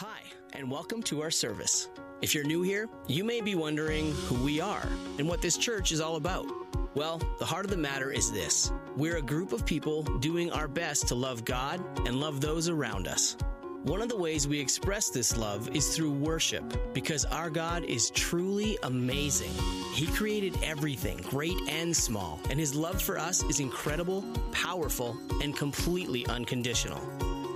Hi, and welcome to our service. If you're new here, you may be wondering who we are and what this church is all about. Well, the heart of the matter is this we're a group of people doing our best to love God and love those around us. One of the ways we express this love is through worship, because our God is truly amazing. He created everything, great and small, and His love for us is incredible, powerful, and completely unconditional.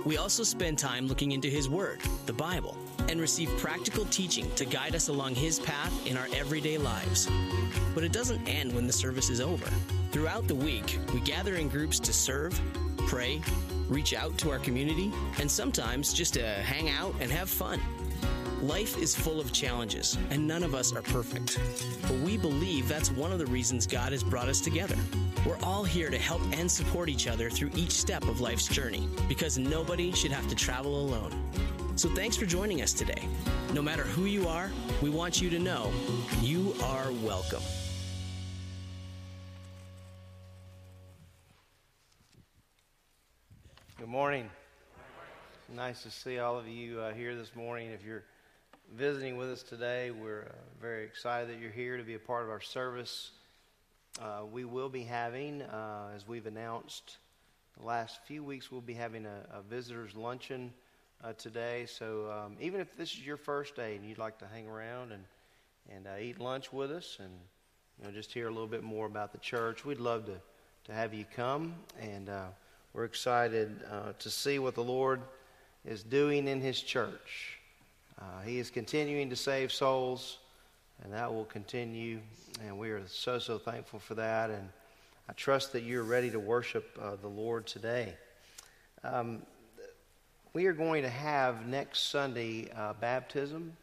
We also spend time looking into His Word, the Bible, and receive practical teaching to guide us along His path in our everyday lives. But it doesn't end when the service is over. Throughout the week, we gather in groups to serve, pray, reach out to our community, and sometimes just to hang out and have fun. Life is full of challenges, and none of us are perfect. But we believe that's one of the reasons God has brought us together. We're all here to help and support each other through each step of life's journey, because nobody should have to travel alone. So thanks for joining us today. No matter who you are, we want you to know you are welcome. Good morning. Nice to see all of you uh, here this morning. If you're visiting with us today, we're uh, very excited that you're here to be a part of our service. Uh, we will be having, uh, as we've announced the last few weeks, we'll be having a, a visitors' luncheon uh, today. So um, even if this is your first day and you'd like to hang around and, and uh, eat lunch with us and you know, just hear a little bit more about the church, we'd love to, to have you come. And we're excited to see what the Lord is doing in His church. Uh, he is continuing to save souls, and that will continue. And we are so, so thankful for that. And I trust that you're ready to worship uh, the Lord today. Um, we are going to have next Sunday uh, baptism.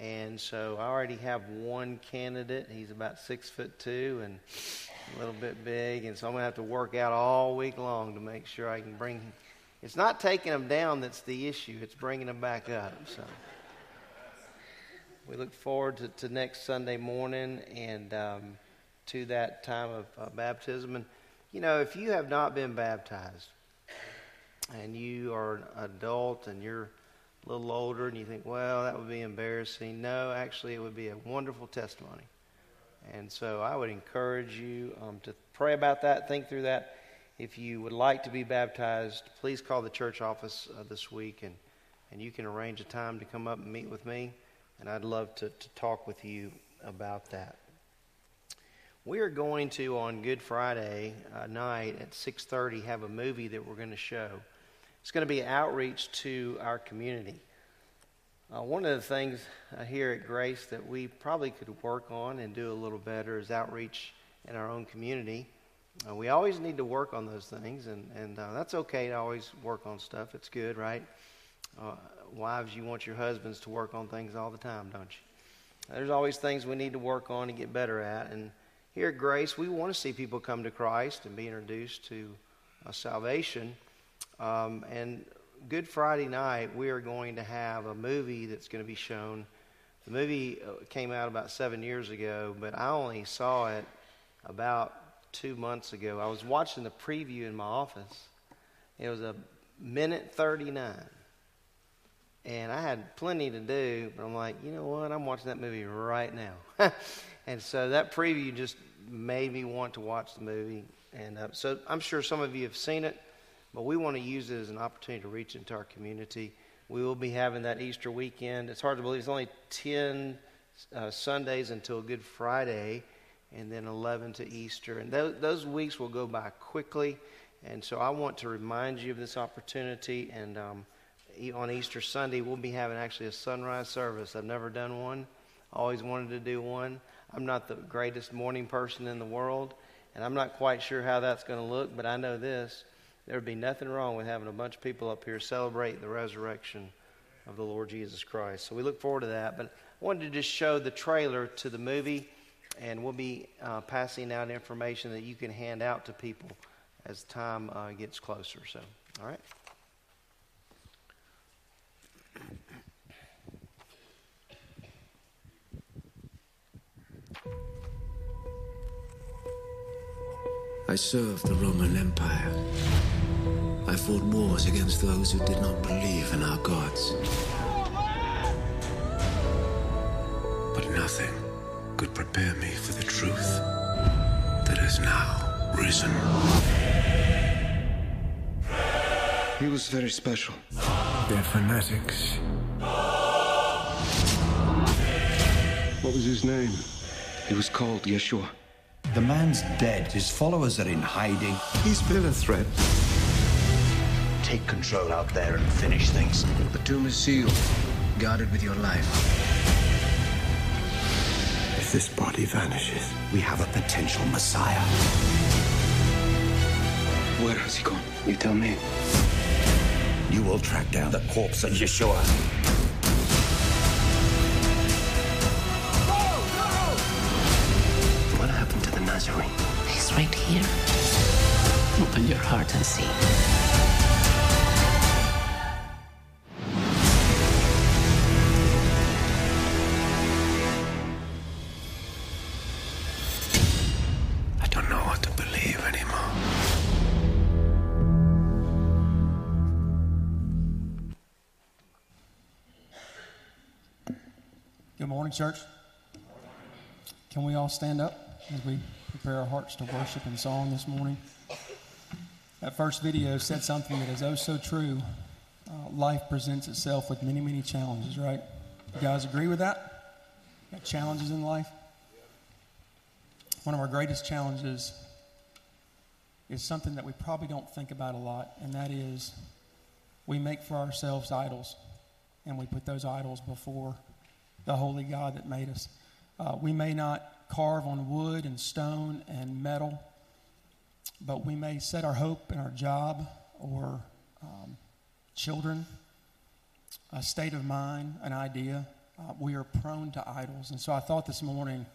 And so I already have one candidate. He's about six foot two and a little bit big. And so I'm going to have to work out all week long to make sure I can bring. Him it's not taking him down that's the issue, it's bringing him back up. So we look forward to, to next Sunday morning and um, to that time of uh, baptism. And, you know, if you have not been baptized and you are an adult and you're a little older and you think, well, that would be embarrassing. No, actually, it would be a wonderful testimony. And so I would encourage you um, to pray about that, think through that. If you would like to be baptized, please call the church office uh, this week and, and you can arrange a time to come up and meet with me and I'd love to, to talk with you about that. We are going to on Good Friday uh, night at 6:30 have a movie that we're going to show. It's going to be outreach to our community. Uh, one of the things uh, here at Grace that we probably could work on and do a little better is outreach in our own community. Uh, we always need to work on those things, and, and uh, that's okay to always work on stuff. It's good, right? Uh, wives, you want your husbands to work on things all the time, don't you? There's always things we need to work on and get better at. And here at Grace, we want to see people come to Christ and be introduced to uh, salvation. Um, and Good Friday night, we are going to have a movie that's going to be shown. The movie uh, came out about seven years ago, but I only saw it about two months ago. I was watching the preview in my office. It was a minute 39. And I had plenty to do, but I'm like, you know what? I'm watching that movie right now. and so that preview just made me want to watch the movie. And uh, so I'm sure some of you have seen it, but we want to use it as an opportunity to reach into our community. We will be having that Easter weekend. It's hard to believe it's only 10 uh, Sundays until Good Friday, and then 11 to Easter. And those, those weeks will go by quickly. And so I want to remind you of this opportunity and. Um, on Easter Sunday, we'll be having actually a sunrise service. I've never done one, always wanted to do one. I'm not the greatest morning person in the world, and I'm not quite sure how that's going to look, but I know this there would be nothing wrong with having a bunch of people up here celebrate the resurrection of the Lord Jesus Christ. So we look forward to that. But I wanted to just show the trailer to the movie, and we'll be uh, passing out information that you can hand out to people as time uh, gets closer. So, all right. I served the Roman Empire. I fought wars against those who did not believe in our gods. But nothing could prepare me for the truth that has now risen. He was very special. They're fanatics. What was his name? He was called Yeshua. The man's dead. His followers are in hiding. He's been a threat. Take control out there and finish things. The tomb is sealed, guarded with your life. If this body vanishes, We have a potential messiah. Where has he gone? You tell me. You will track down the corpse of Yeshua. What happened to the Nazarene? He's right here. Open your heart and see. Church. Can we all stand up as we prepare our hearts to worship and song this morning? That first video said something that is oh so true. Uh, life presents itself with many, many challenges, right? You guys agree with that? Got challenges in life? One of our greatest challenges is something that we probably don't think about a lot, and that is we make for ourselves idols, and we put those idols before the holy God that made us. Uh, we may not carve on wood and stone and metal, but we may set our hope in our job or um, children, a state of mind, an idea. Uh, we are prone to idols. And so I thought this morning,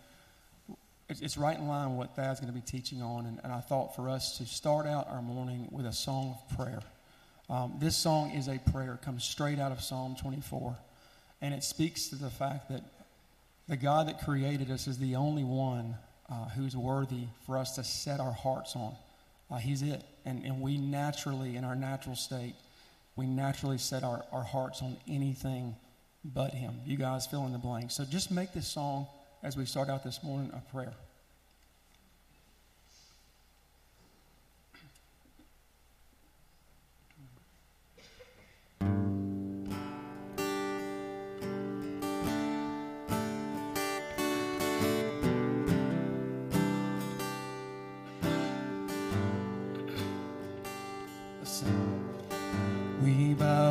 it's, right in line with what Thad's going to be teaching on. And, and I thought for us to start out our morning with a song of prayer. Um, this song is a prayer, it comes straight out of Psalm 24. And it speaks to the fact that the God that created us is the only one uh, who's worthy for us to set our hearts on. Uh, he's it. And, and we naturally, in our natural state, we naturally set our, our hearts on anything but Him. You guys fill in the blank. So just make this song, as we start out this morning, a prayer. We bow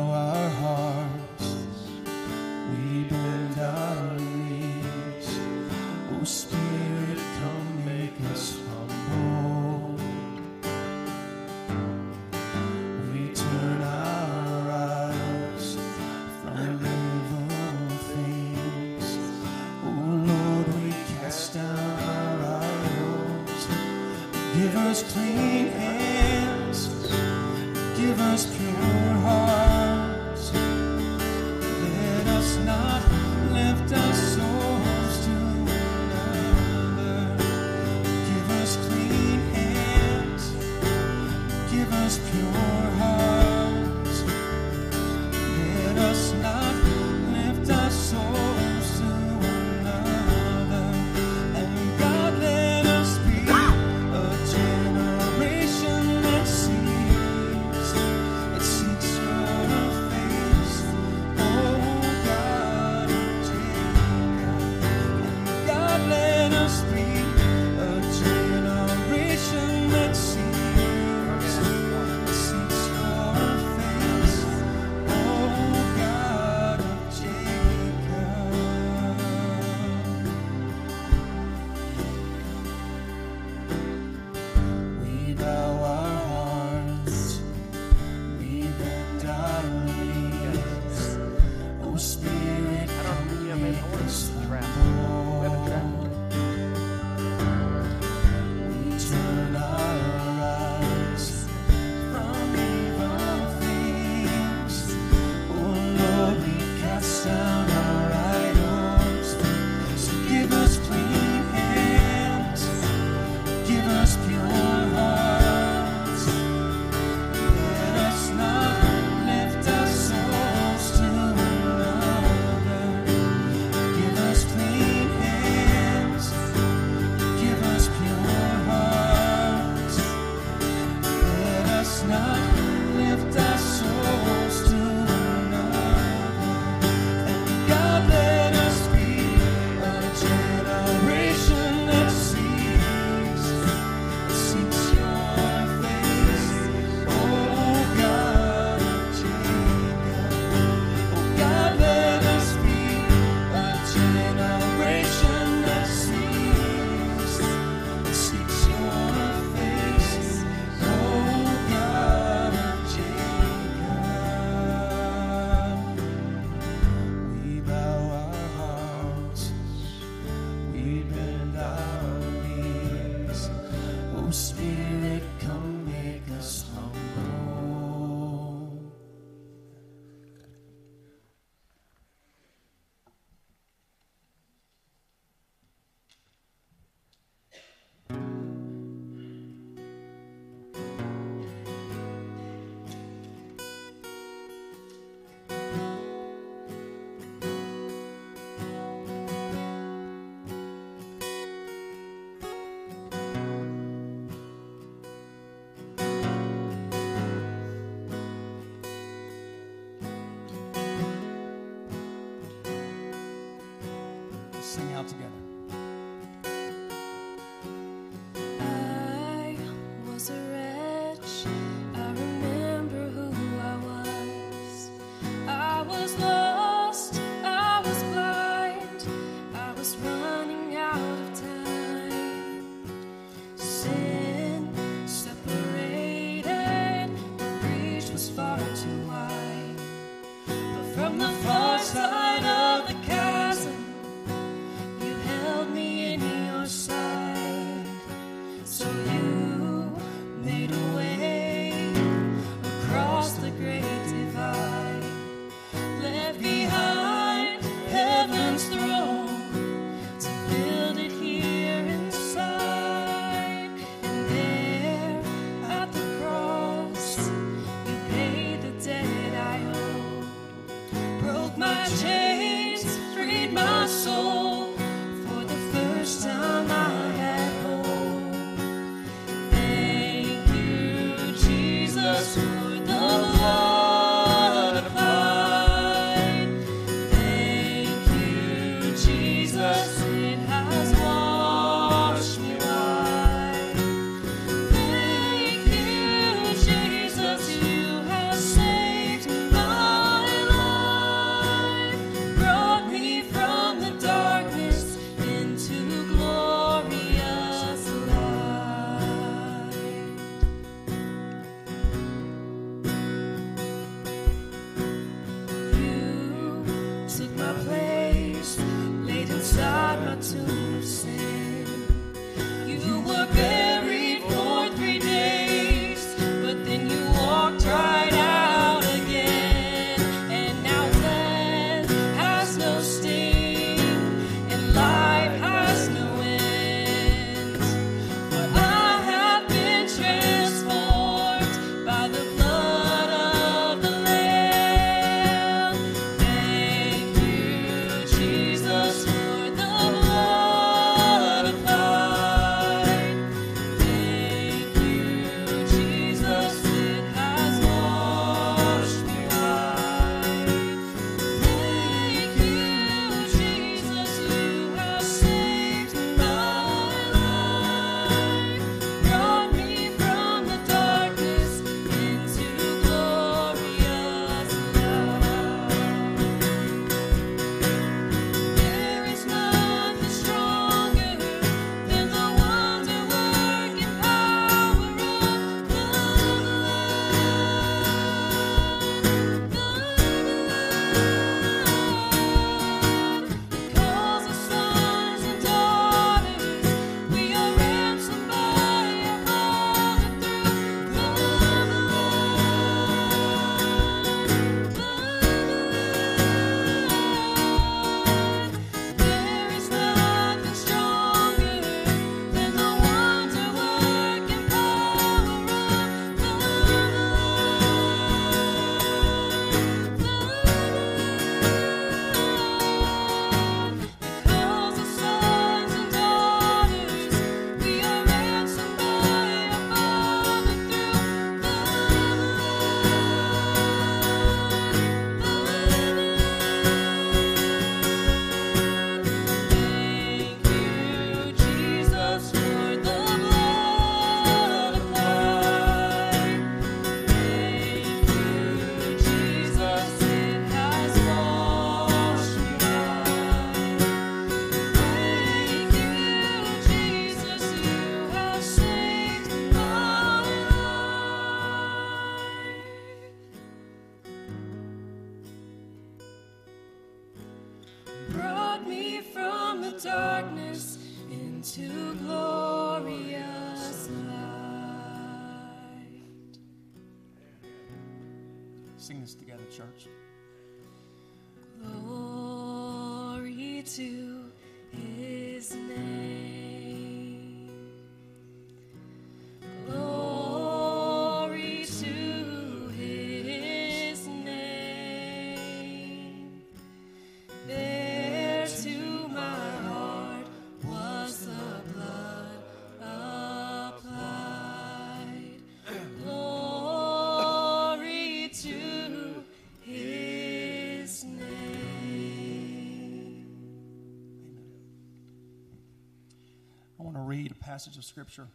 passage of Scripture.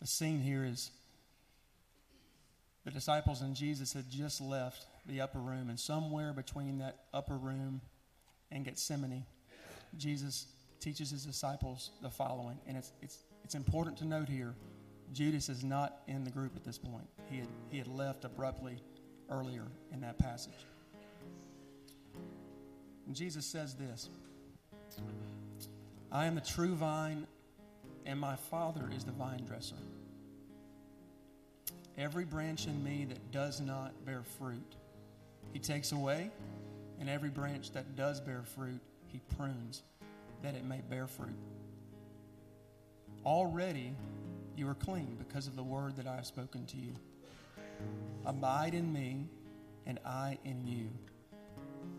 The scene here is the disciples and Jesus had just left the upper room, and somewhere between that upper room and Gethsemane, Jesus teaches his disciples the following. And it's, it's, it's important to note here Judas is not in the group at this point, he had, he had left abruptly earlier in that passage. And Jesus says this I am the true vine, and my Father is the vine dresser. Every branch in me that does not bear fruit, he takes away, and every branch that does bear fruit, he prunes, that it may bear fruit. Already you are clean because of the word that I have spoken to you. Abide in me, and I in you.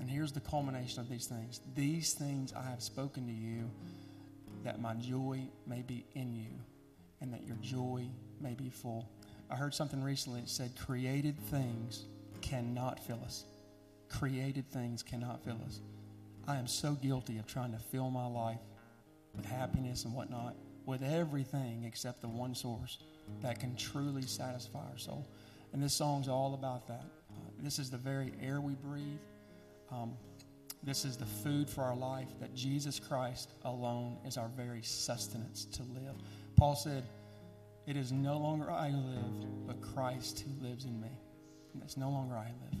And here's the culmination of these things These things I have spoken to you, that my joy may be in you, and that your joy may be full. I heard something recently that said, Created things cannot fill us. Created things cannot fill us. I am so guilty of trying to fill my life with happiness and whatnot, with everything except the one source that can truly satisfy our soul. And this song's all about that. Uh, this is the very air we breathe. Um, this is the food for our life, that Jesus Christ alone is our very sustenance to live. Paul said, It is no longer I who live, but Christ who lives in me. And it's no longer I live.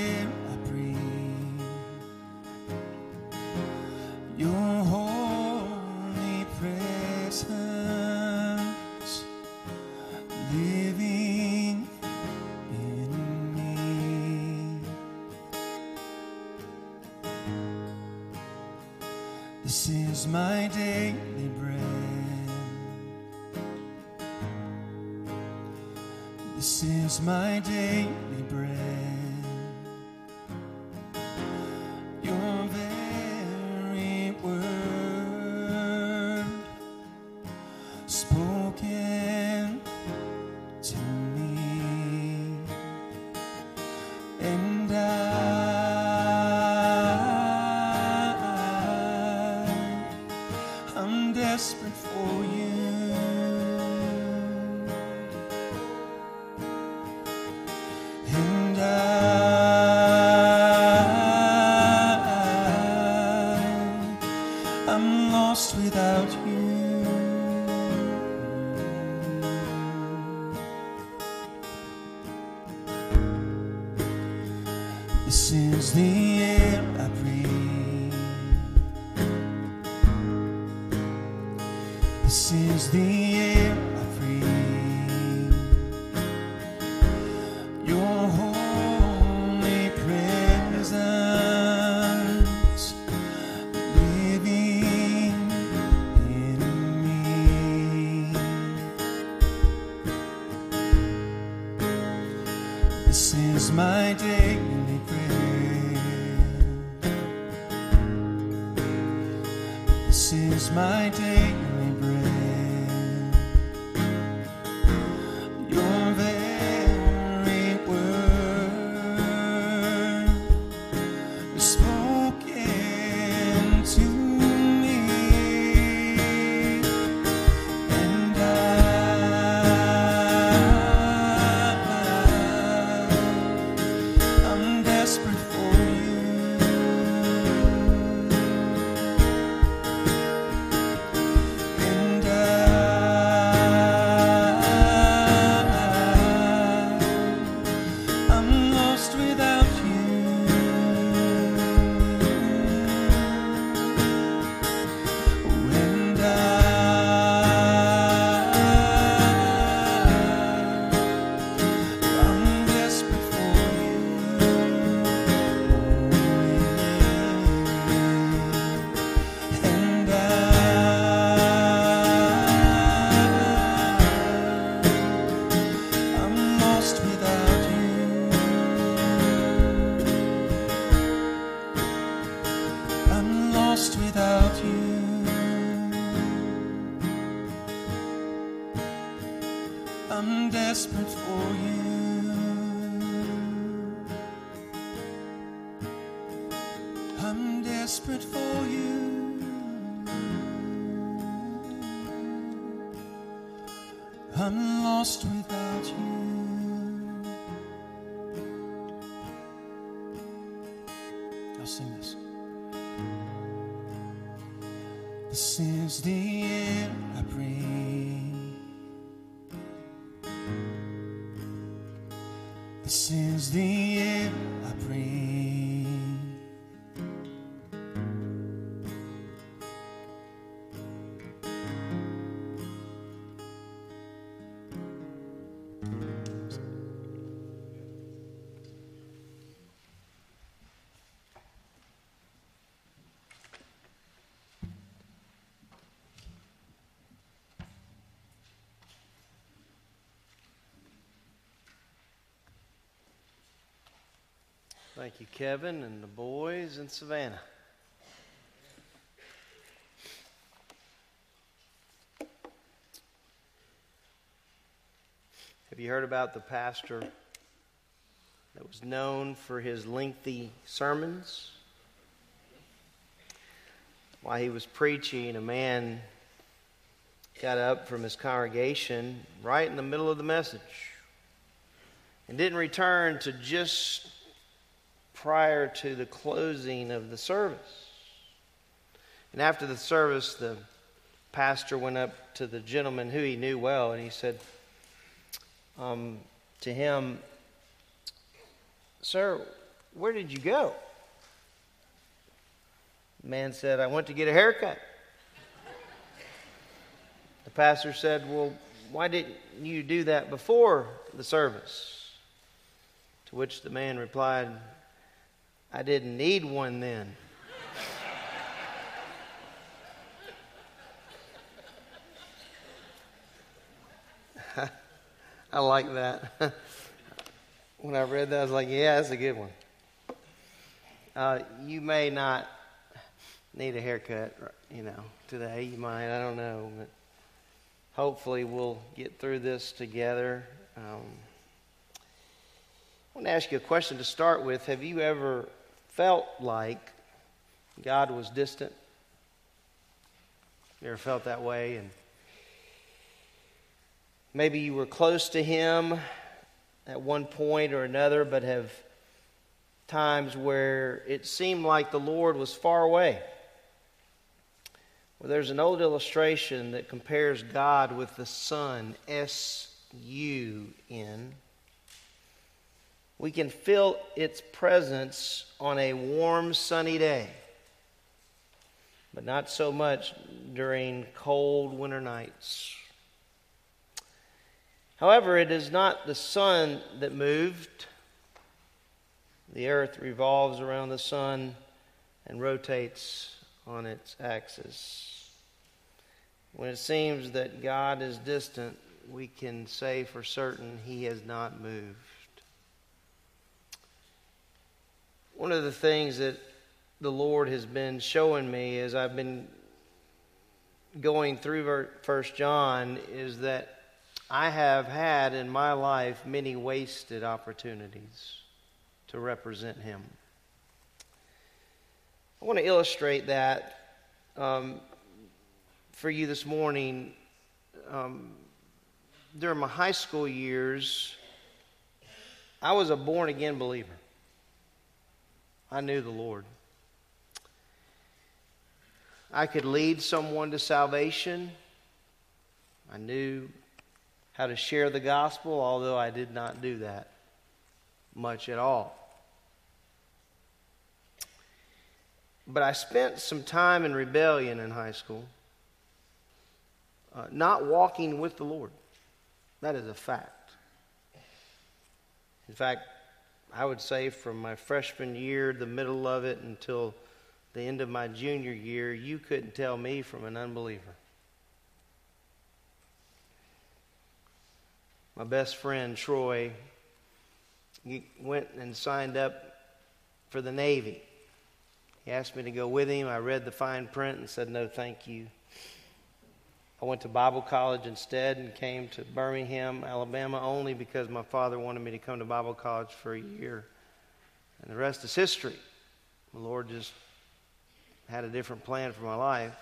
This is my daily bread. Sing this. This is the air I breathe. This is the Thank you, Kevin, and the boys in Savannah. Have you heard about the pastor that was known for his lengthy sermons? While he was preaching, a man got up from his congregation right in the middle of the message and didn't return to just prior to the closing of the service. And after the service, the pastor went up to the gentleman who he knew well and he said um, to him, Sir, where did you go? The man said, I went to get a haircut. The pastor said, Well, why didn't you do that before the service? To which the man replied, I didn't need one then. I like that. when I read that, I was like, yeah, that's a good one. Uh, you may not need a haircut, you know, today. You might, I don't know. But hopefully, we'll get through this together. Um, I want to ask you a question to start with. Have you ever felt like God was distant? You ever felt that way? And maybe you were close to Him at one point or another, but have times where it seemed like the Lord was far away. Well, there's an old illustration that compares God with the sun, S U N. We can feel its presence on a warm, sunny day, but not so much during cold winter nights. However, it is not the sun that moved. The earth revolves around the sun and rotates on its axis. When it seems that God is distant, we can say for certain he has not moved. One of the things that the Lord has been showing me as I've been going through First John is that I have had in my life many wasted opportunities to represent Him. I want to illustrate that um, for you this morning. Um, during my high school years, I was a born again believer. I knew the Lord. I could lead someone to salvation. I knew how to share the gospel, although I did not do that. much at all. But I spent some time in rebellion in high school, uh, not walking with the Lord. That is a fact. In fact, I would say from my freshman year, the middle of it, until the end of my junior year, you couldn't tell me from an unbeliever. My best friend, Troy, went and signed up for the Navy. He asked me to go with him. I read the fine print and said, no, thank you. I went to Bible college instead and came to Birmingham, Alabama, only because my father wanted me to come to Bible college for a year. And the rest is history. The Lord just had a different plan for my life.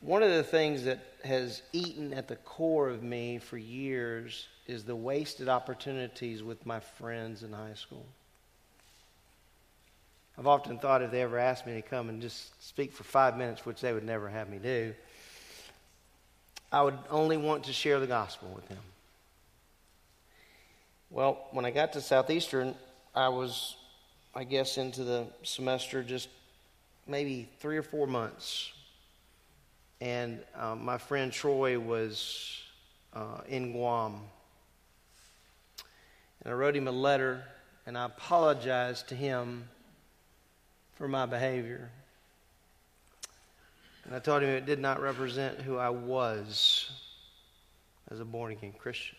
One of the things that has eaten at the core of me for years is the wasted opportunities with my friends in high school. I've often thought if they ever asked me to come and just speak for five minutes, which they would never have me do, I would only want to share the gospel with them. Well, when I got to Southeastern, I was, I guess, into the semester just maybe three or four months. And um, my friend Troy was uh, in Guam. And I wrote him a letter, and I apologized to him for my behavior. And I told him it did not represent who I was as a born again Christian.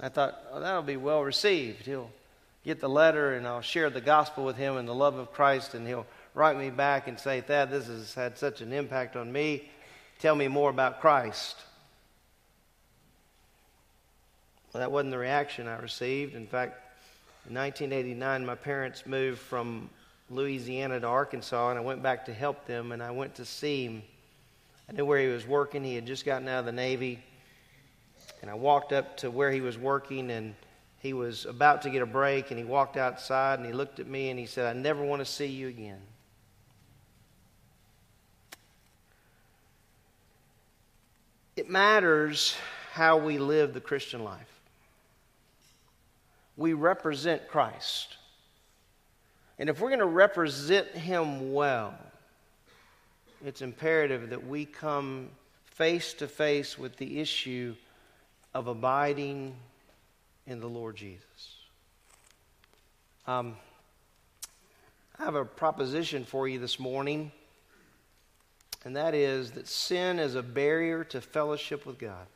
I thought, oh, that'll be well received. He'll get the letter, and I'll share the gospel with him and the love of Christ, and he'll write me back and say, Thad, this has had such an impact on me. Tell me more about Christ. Well, that wasn't the reaction I received. In fact, in 1989, my parents moved from Louisiana to Arkansas, and I went back to help them, and I went to see him. I knew where he was working. He had just gotten out of the Navy. And I walked up to where he was working, and he was about to get a break, and he walked outside, and he looked at me, and he said, I never want to see you again. It matters how we live the Christian life. We represent Christ. And if we're going to represent him well, it's imperative that we come face to face with the issue of abiding in the Lord Jesus. Um, I have a proposition for you this morning, and that is that sin is a barrier to fellowship with God.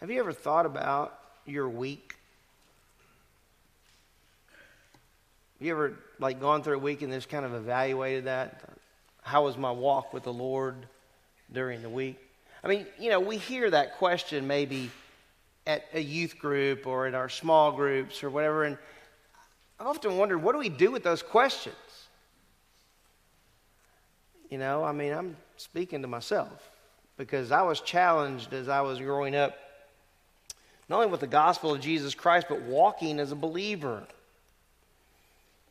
Have you ever thought about your week? You ever like gone through a week and just kind of evaluated that? How was my walk with the Lord during the week? I mean, you know, we hear that question maybe at a youth group or in our small groups or whatever, and I often wonder, what do we do with those questions? You know, I mean, I'm speaking to myself because I was challenged as I was growing up, not only with the gospel of Jesus Christ, but walking as a believer.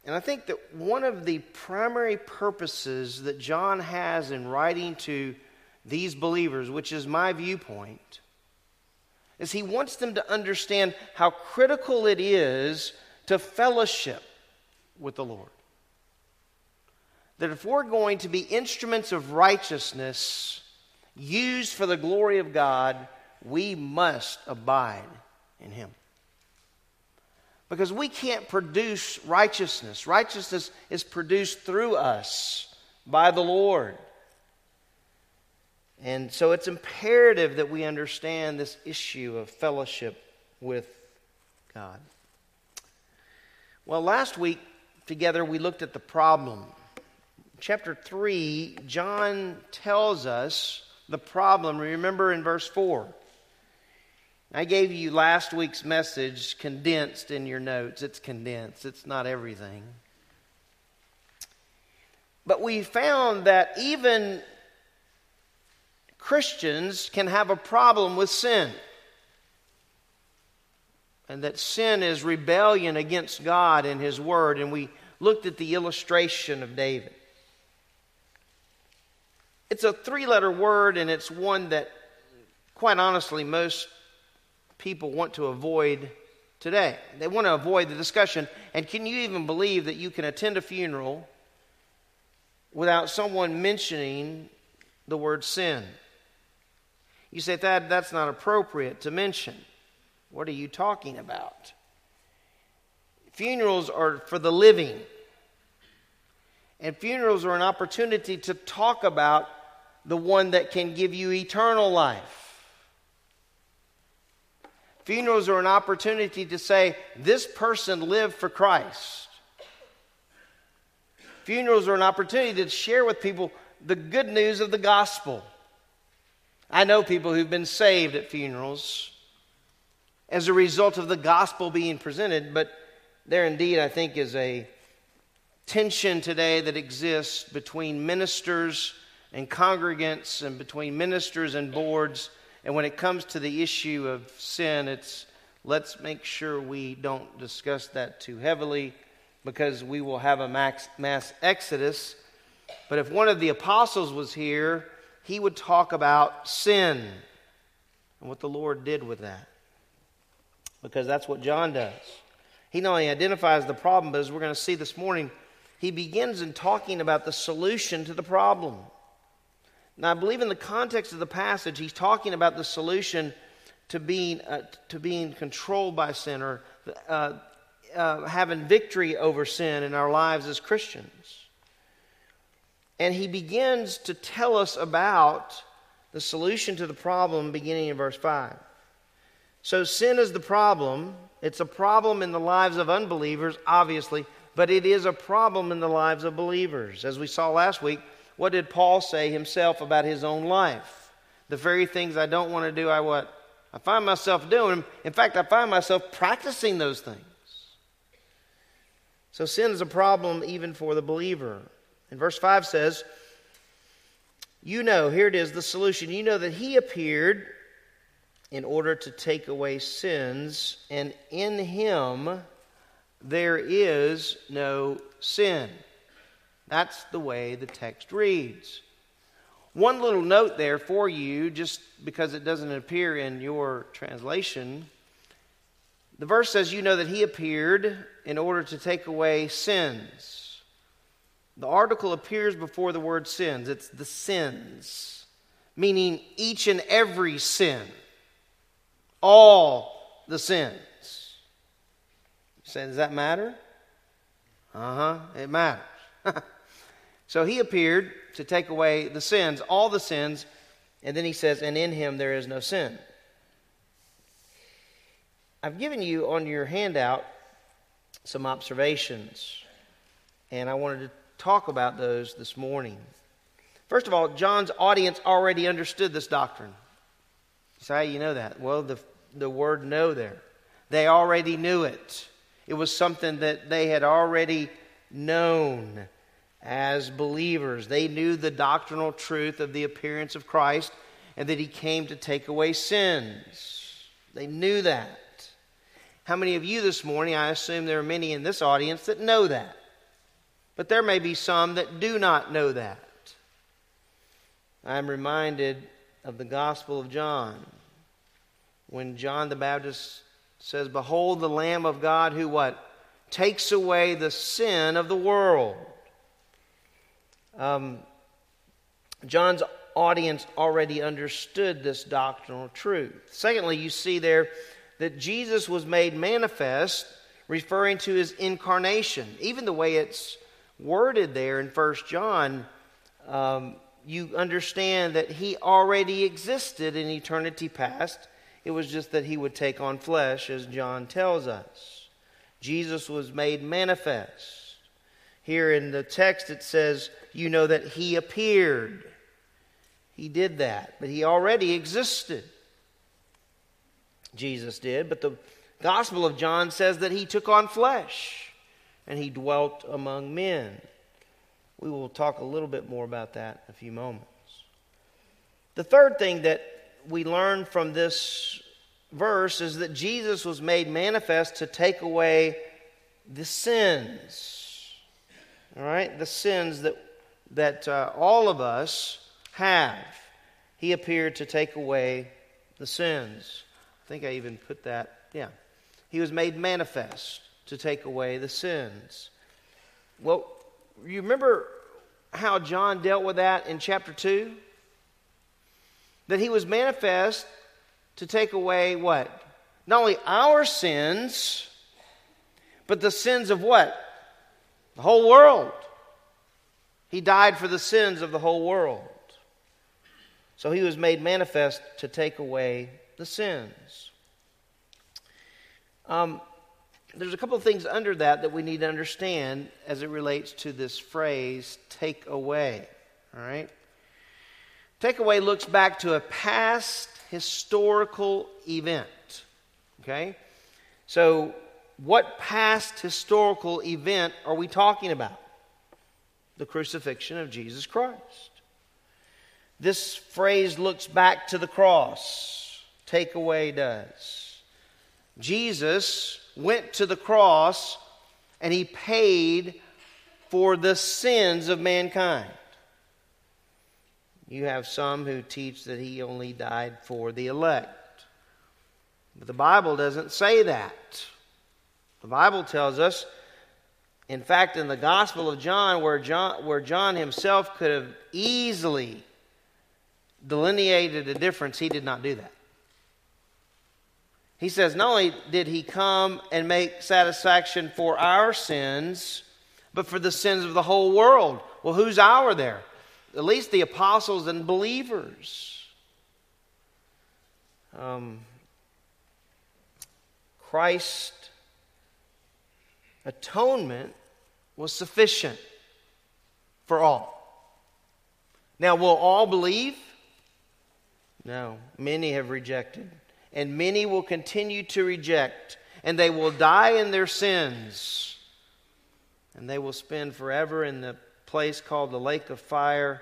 And I think that one of the primary purposes that John has in writing to these believers, which is my viewpoint, is he wants them to understand how critical it is to fellowship with the Lord. That if we're going to be instruments of righteousness used for the glory of God, we must abide in Him. Because we can't produce righteousness. Righteousness is produced through us by the Lord. And so it's imperative that we understand this issue of fellowship with God. Well, last week together we looked at the problem. Chapter 3, John tells us the problem. Remember in verse 4 I gave you last week's message condensed in your notes. It's condensed, it's not everything. But we found that even Christians can have a problem with sin. And that sin is rebellion against God and His Word. And we looked at the illustration of David. It's a three letter word, and it's one that quite honestly, most people want to avoid today. They want to avoid the discussion. And can you even believe that you can attend a funeral without someone mentioning the word sin? You say, that that's not appropriate to mention. What are you talking about? Funerals are for the living. And funerals are an opportunity to talk about the one that can give you eternal life. Funerals are an opportunity to say, this person lived for Christ. Funerals are an opportunity to share with people the good news of the gospel. I know people who've been saved at funerals as a result of the gospel being presented, but there indeed, I think, is a tension today that exists between ministers and congregants and between ministers and boards and when it comes to the issue of sin, it's let's make sure we don't discuss that too heavily because we will have a mass, mass exodus. But if one of the apostles was here, he would talk about sin and what the Lord did with that. Because that's what John does. He not only identifies the problem, but as we're going to see this morning, he begins in talking about the solution to the problem. Now, I believe in the context of the passage, he's talking about the solution to being, uh, to being controlled by sin or uh, uh, having victory over sin in our lives as Christians. And he begins to tell us about the solution to the problem beginning in verse 5. So, sin is the problem. It's a problem in the lives of unbelievers, obviously, but it is a problem in the lives of believers. As we saw last week, what did Paul say himself about his own life? The very things I don't want to do, I what? I find myself doing. In fact, I find myself practicing those things. So sin is a problem even for the believer. And verse 5 says, You know, here it is, the solution. You know that he appeared in order to take away sins, and in him there is no sin. That's the way the text reads. One little note there for you, just because it doesn't appear in your translation. The verse says, You know that he appeared in order to take away sins. The article appears before the word sins. It's the sins, meaning each and every sin, all the sins. You say, does that matter? Uh huh, it matters. So he appeared to take away the sins, all the sins, and then he says, and in him there is no sin. I've given you on your handout some observations, and I wanted to talk about those this morning. First of all, John's audience already understood this doctrine. So how you know that? Well, the, the word know there. They already knew it. It was something that they had already known as believers. They knew the doctrinal truth of the appearance of Christ and that he came to take away sins. They knew that. How many of you this morning, I assume there are many in this audience that know that. But there may be some that do not know that. I'm reminded of the Gospel of John when John the Baptist says, Behold the Lamb of God who what? Takes away the sin of the world. Um, John's audience already understood this doctrinal truth. Secondly, you see there that Jesus was made manifest, referring to his incarnation. Even the way it's worded there in First John, um, you understand that he already existed in eternity past. It was just that he would take on flesh, as John tells us. Jesus was made manifest. Here in the text, it says, You know that he appeared. He did that, but he already existed. Jesus did, but the Gospel of John says that he took on flesh and he dwelt among men. We will talk a little bit more about that in a few moments. The third thing that we learn from this verse is that Jesus was made manifest to take away the sins all right, the sins that, that uh, all of us have. He appeared to take away the sins. I think I even put that, yeah. He was made manifest to take away the sins. Well, you remember how John dealt with that in chapter 2? That he was manifest to take away what? Not only our sins, but the sins of what? The whole world. He died for the sins of the whole world. So he was made manifest to take away the sins. Um, there's a couple of things under that that we need to understand as it relates to this phrase, take away. All right? Take away looks back to a past historical event. Okay? So, what past historical event are we talking about? The crucifixion of Jesus Christ. This phrase looks back to the cross. Take away does. Jesus went to the cross and he paid for the sins of mankind. You have some who teach that he only died for the elect. But the Bible doesn't say that. The Bible tells us, in fact, in the Gospel of John, where John, where John himself could have easily delineated a difference, he did not do that. He says, not only did he come and make satisfaction for our sins, but for the sins of the whole world. Well, who's our there? At least the apostles and believers. Um, Christ's atonement was sufficient for all. Now, will all believe? No, many have rejected and many will continue to reject, and they will die in their sins, and they will spend forever in the place called the lake of fire,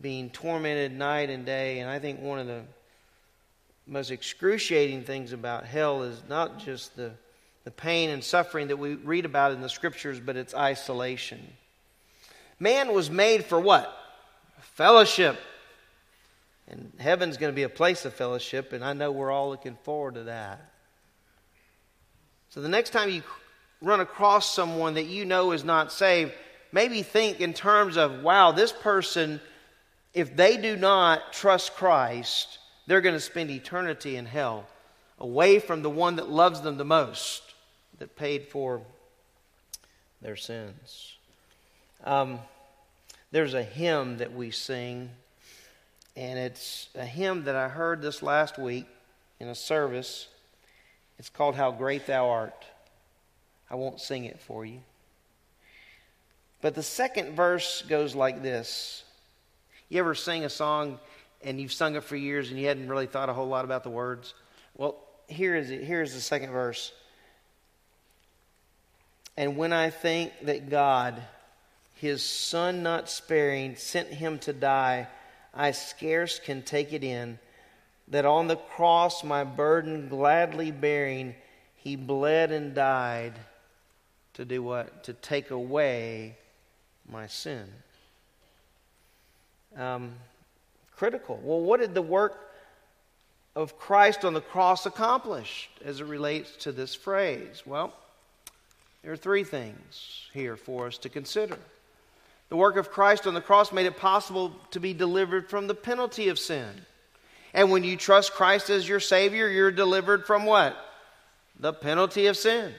being tormented night and day. And I think one of the most excruciating things about hell is not just the, the pain and suffering that we read about in the scriptures, but its isolation. Man was made for what? Fellowship and heaven's going to be a place of fellowship, and I know we're all looking forward to that. So the next time you run across someone that you know is not saved, maybe think in terms of, wow, this person, if they do not trust Christ, they're going to spend eternity in hell, away from the one that loves them the most, that paid for their sins. Um, there's a hymn that we sing and it's a hymn that I heard this last week in a service. It's called How Great Thou Art. I won't sing it for you. But the second verse goes like this You ever sing a song and you've sung it for years and you hadn't really thought a whole lot about the words? Well, here is it. Here's the second verse. And when I think that God, his son not sparing, sent him to die I scarce can take it in, that on the cross, my burden gladly bearing, he bled and died to do what? To take away my sin. Um, critical. Well, what did the work of Christ on the cross accomplish as it relates to this phrase? Well, there are three things here for us to consider. The work of Christ on the cross made it possible to be delivered from the penalty of sin. And when you trust Christ as your Savior, you're delivered from what? The penalty of sin.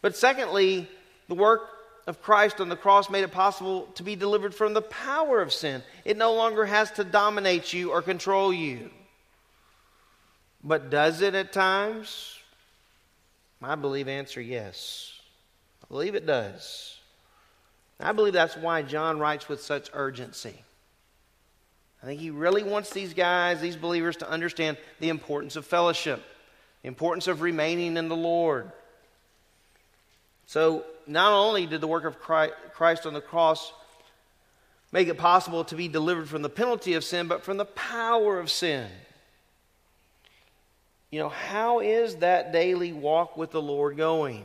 But secondly, the work of Christ on the cross made it possible to be delivered from the power of sin. It no longer has to dominate you or control you. But does it at times? I believe answer yes. I believe it does. I believe that's why John writes with such urgency. I think he really wants these guys, these believers, to understand the importance of fellowship, the importance of remaining in the Lord. So, not only did the work of Christ on the cross make it possible to be delivered from the penalty of sin, but from the power of sin. You know, how is that daily walk with the Lord going?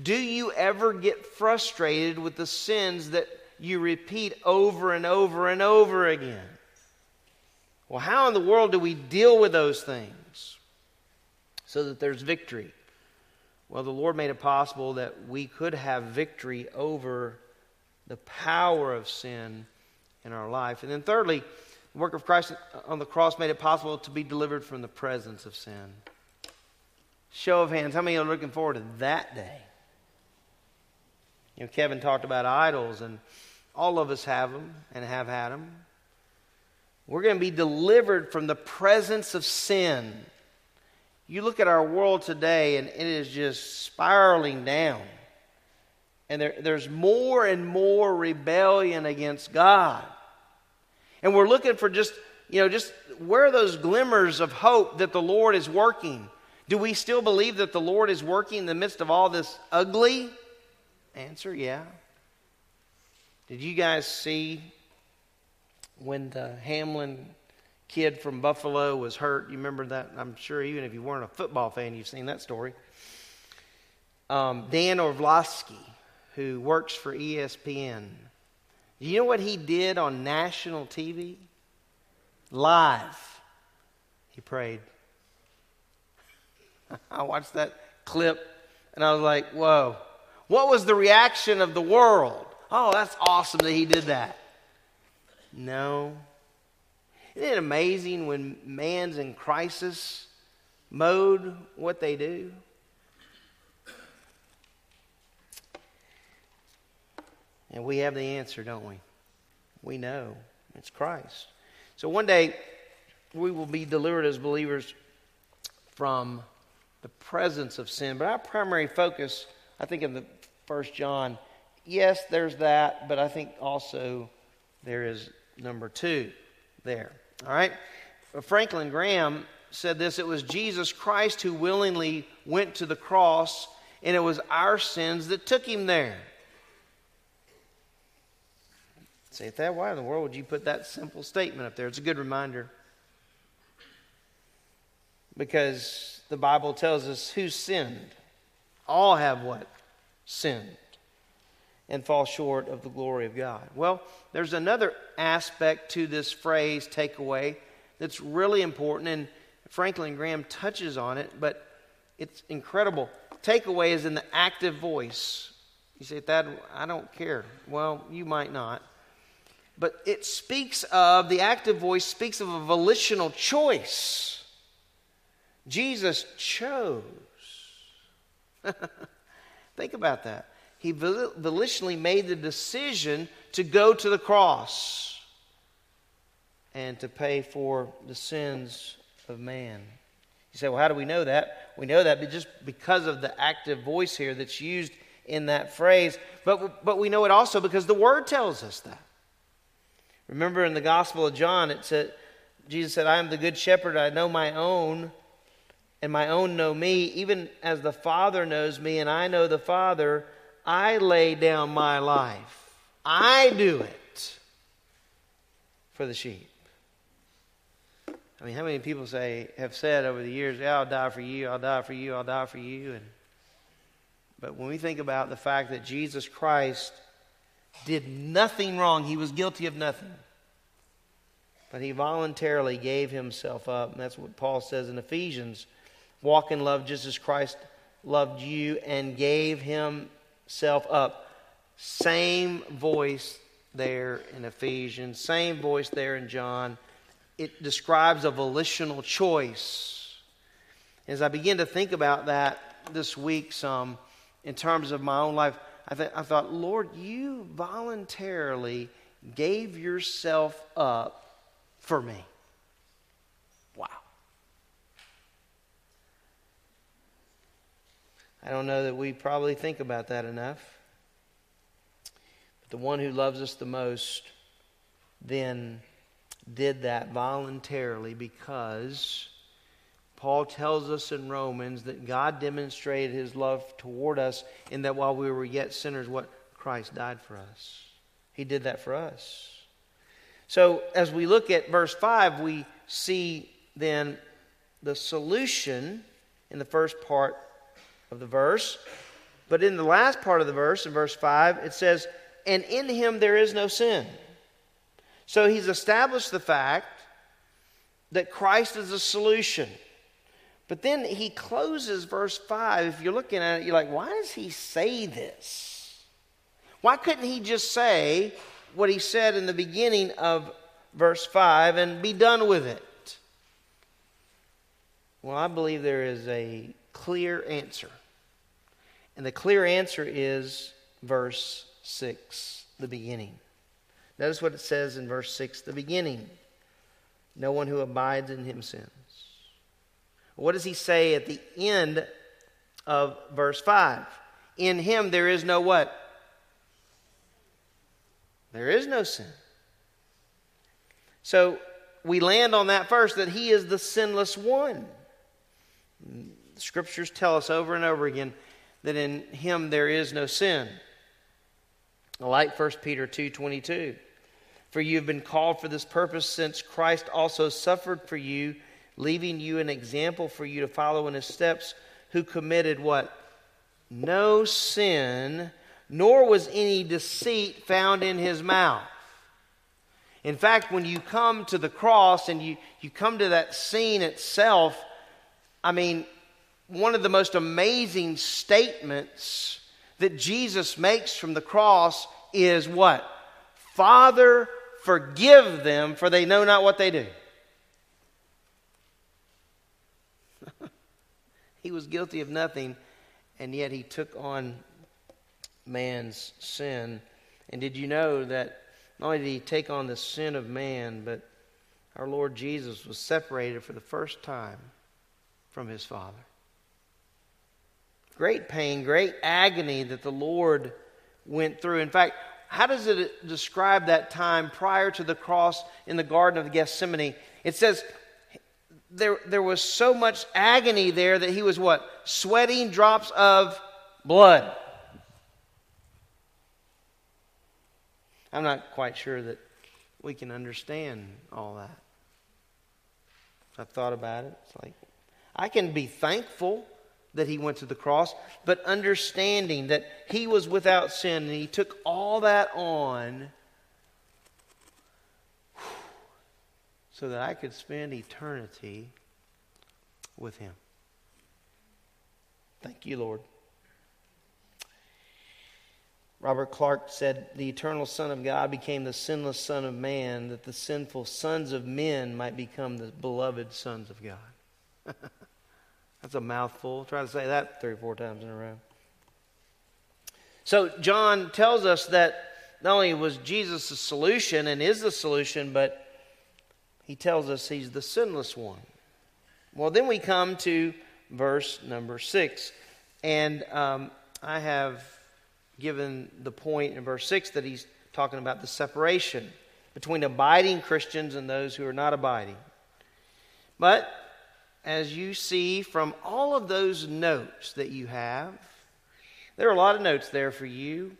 Do you ever get frustrated with the sins that you repeat over and over and over again? Well, how in the world do we deal with those things so that there's victory? Well, the Lord made it possible that we could have victory over the power of sin in our life. And then, thirdly, the work of Christ on the cross made it possible to be delivered from the presence of sin. Show of hands, how many are looking forward to that day? You know, Kevin talked about idols, and all of us have them and have had them. We're going to be delivered from the presence of sin. You look at our world today, and it is just spiraling down. And there, there's more and more rebellion against God. And we're looking for just, you know, just where are those glimmers of hope that the Lord is working? Do we still believe that the Lord is working in the midst of all this ugly? Answer, yeah. Did you guys see when the Hamlin kid from Buffalo was hurt? You remember that? I'm sure even if you weren't a football fan, you've seen that story. Um, Dan Orlovsky, who works for ESPN, you know what he did on national TV? Live. He prayed. I watched that clip and I was like, whoa. What was the reaction of the world? Oh, that's awesome that he did that. No. Isn't it amazing when man's in crisis mode what they do? And we have the answer, don't we? We know it's Christ. So one day we will be delivered as believers from the presence of sin. But our primary focus, I think, in the First John, yes, there's that, but I think also there is number two there. All right? Franklin Graham said this it was Jesus Christ who willingly went to the cross, and it was our sins that took him there. Say that. Why in the world would you put that simple statement up there? It's a good reminder. Because the Bible tells us who sinned. All have what? Sinned and fall short of the glory of God. Well, there's another aspect to this phrase, takeaway, that's really important, and Franklin Graham touches on it, but it's incredible. Takeaway is in the active voice. You say, That I don't care. Well, you might not. But it speaks of, the active voice speaks of a volitional choice. Jesus chose. Think about that. He volitionally made the decision to go to the cross and to pay for the sins of man. You say, well, how do we know that? We know that just because of the active voice here that's used in that phrase. But, but we know it also because the Word tells us that. Remember in the Gospel of John, it said, Jesus said, I am the good shepherd, I know my own, and my own know me, even as the Father knows me, and I know the Father, I lay down my life. I do it for the sheep. I mean, how many people say have said over the years, yeah, I'll die for you, I'll die for you, I'll die for you. And but when we think about the fact that Jesus Christ did nothing wrong. He was guilty of nothing. But he voluntarily gave himself up. And that's what Paul says in Ephesians walk in love just as Christ loved you and gave himself up. Same voice there in Ephesians, same voice there in John. It describes a volitional choice. As I begin to think about that this week, some in terms of my own life, I, th- I thought, Lord, you voluntarily gave yourself up for me. Wow. I don't know that we probably think about that enough. But the one who loves us the most then did that voluntarily because Paul tells us in Romans that God demonstrated his love toward us in that while we were yet sinners, what? Christ died for us. He did that for us. So as we look at verse 5, we see then the solution in the first part of the verse. But in the last part of the verse, in verse 5, it says, And in him there is no sin. So he's established the fact that Christ is a solution. But then he closes verse 5. If you're looking at it, you're like, why does he say this? Why couldn't he just say what he said in the beginning of verse 5 and be done with it? Well, I believe there is a clear answer. And the clear answer is verse 6, the beginning. Notice what it says in verse 6, the beginning. No one who abides in him sins. What does he say at the end of verse 5? In him there is no what? There is no sin. So we land on that first that he is the sinless one. The scriptures tell us over and over again that in him there is no sin. Like 1 Peter 2:22. For you have been called for this purpose since Christ also suffered for you, leaving you an example for you to follow in his steps, who committed what? No sin, nor was any deceit found in his mouth. In fact, when you come to the cross and you, you come to that scene itself, I mean, one of the most amazing statements that Jesus makes from the cross is what? Father, forgive them, for they know not what they do. He was guilty of nothing, and yet he took on man's sin. And did you know that not only did he take on the sin of man, but our Lord Jesus was separated for the first time from his Father? Great pain, great agony that the Lord went through. In fact, how does it describe that time prior to the cross in the Garden of Gethsemane? It says there, there was so much agony there that he was what? Sweating drops of blood. I'm not quite sure that we can understand all that. I've thought about it. It's like, I can be thankful that he went to the cross, but understanding that he was without sin and he took all that on so that I could spend eternity with him. Thank you, Lord. Robert Clark said, The eternal Son of God became the sinless Son of man, that the sinful sons of men might become the beloved sons of God. That's a mouthful. Try to say that three or four times in a row. So, John tells us that not only was Jesus the solution and is the solution, but he tells us he's the sinless one. Well, then we come to verse number six. And um, I have given the point in verse six that he's talking about the separation between abiding Christians and those who are not abiding. But as you see from all of those notes that you have, there are a lot of notes there for you.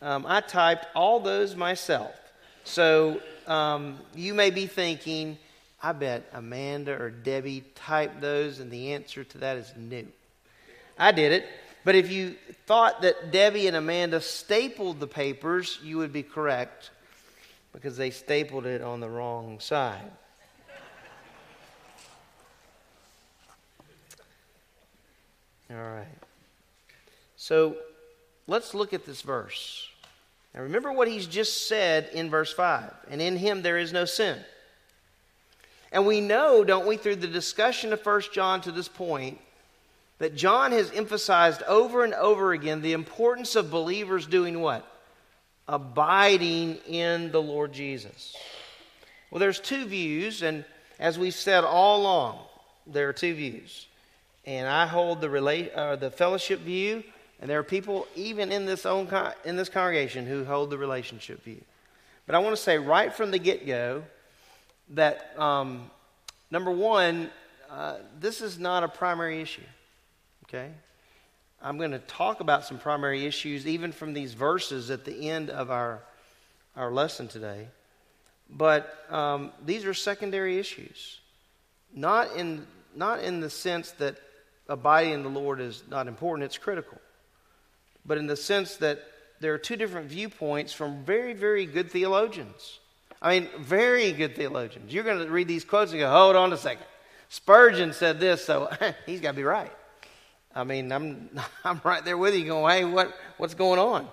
Um, I typed all those myself. So um, you may be thinking, I bet Amanda or Debbie typed those, and the answer to that is no. I did it. But if you thought that Debbie and Amanda stapled the papers, you would be correct because they stapled it on the wrong side. All right. So let's look at this verse. Now remember what he's just said in verse 5 and in him there is no sin. And we know, don't we, through the discussion of 1 John to this point, that John has emphasized over and over again the importance of believers doing what? Abiding in the Lord Jesus. Well, there's two views, and as we've said all along, there are two views and I hold the rela- uh, the fellowship view, and there are people even in this own con- in this congregation who hold the relationship view. But I want to say right from the get go that um, number one, uh, this is not a primary issue. Okay, I'm going to talk about some primary issues even from these verses at the end of our our lesson today. But um, these are secondary issues, not in not in the sense that abiding in the Lord is not important, it's critical. But in the sense that there are two different viewpoints from very, very good theologians I mean, very good theologians. You're going to read these quotes and go, hold on a second. Spurgeon said this, so he's got to be right. I mean, I'm, I'm right there with you going, hey, what, what's going on?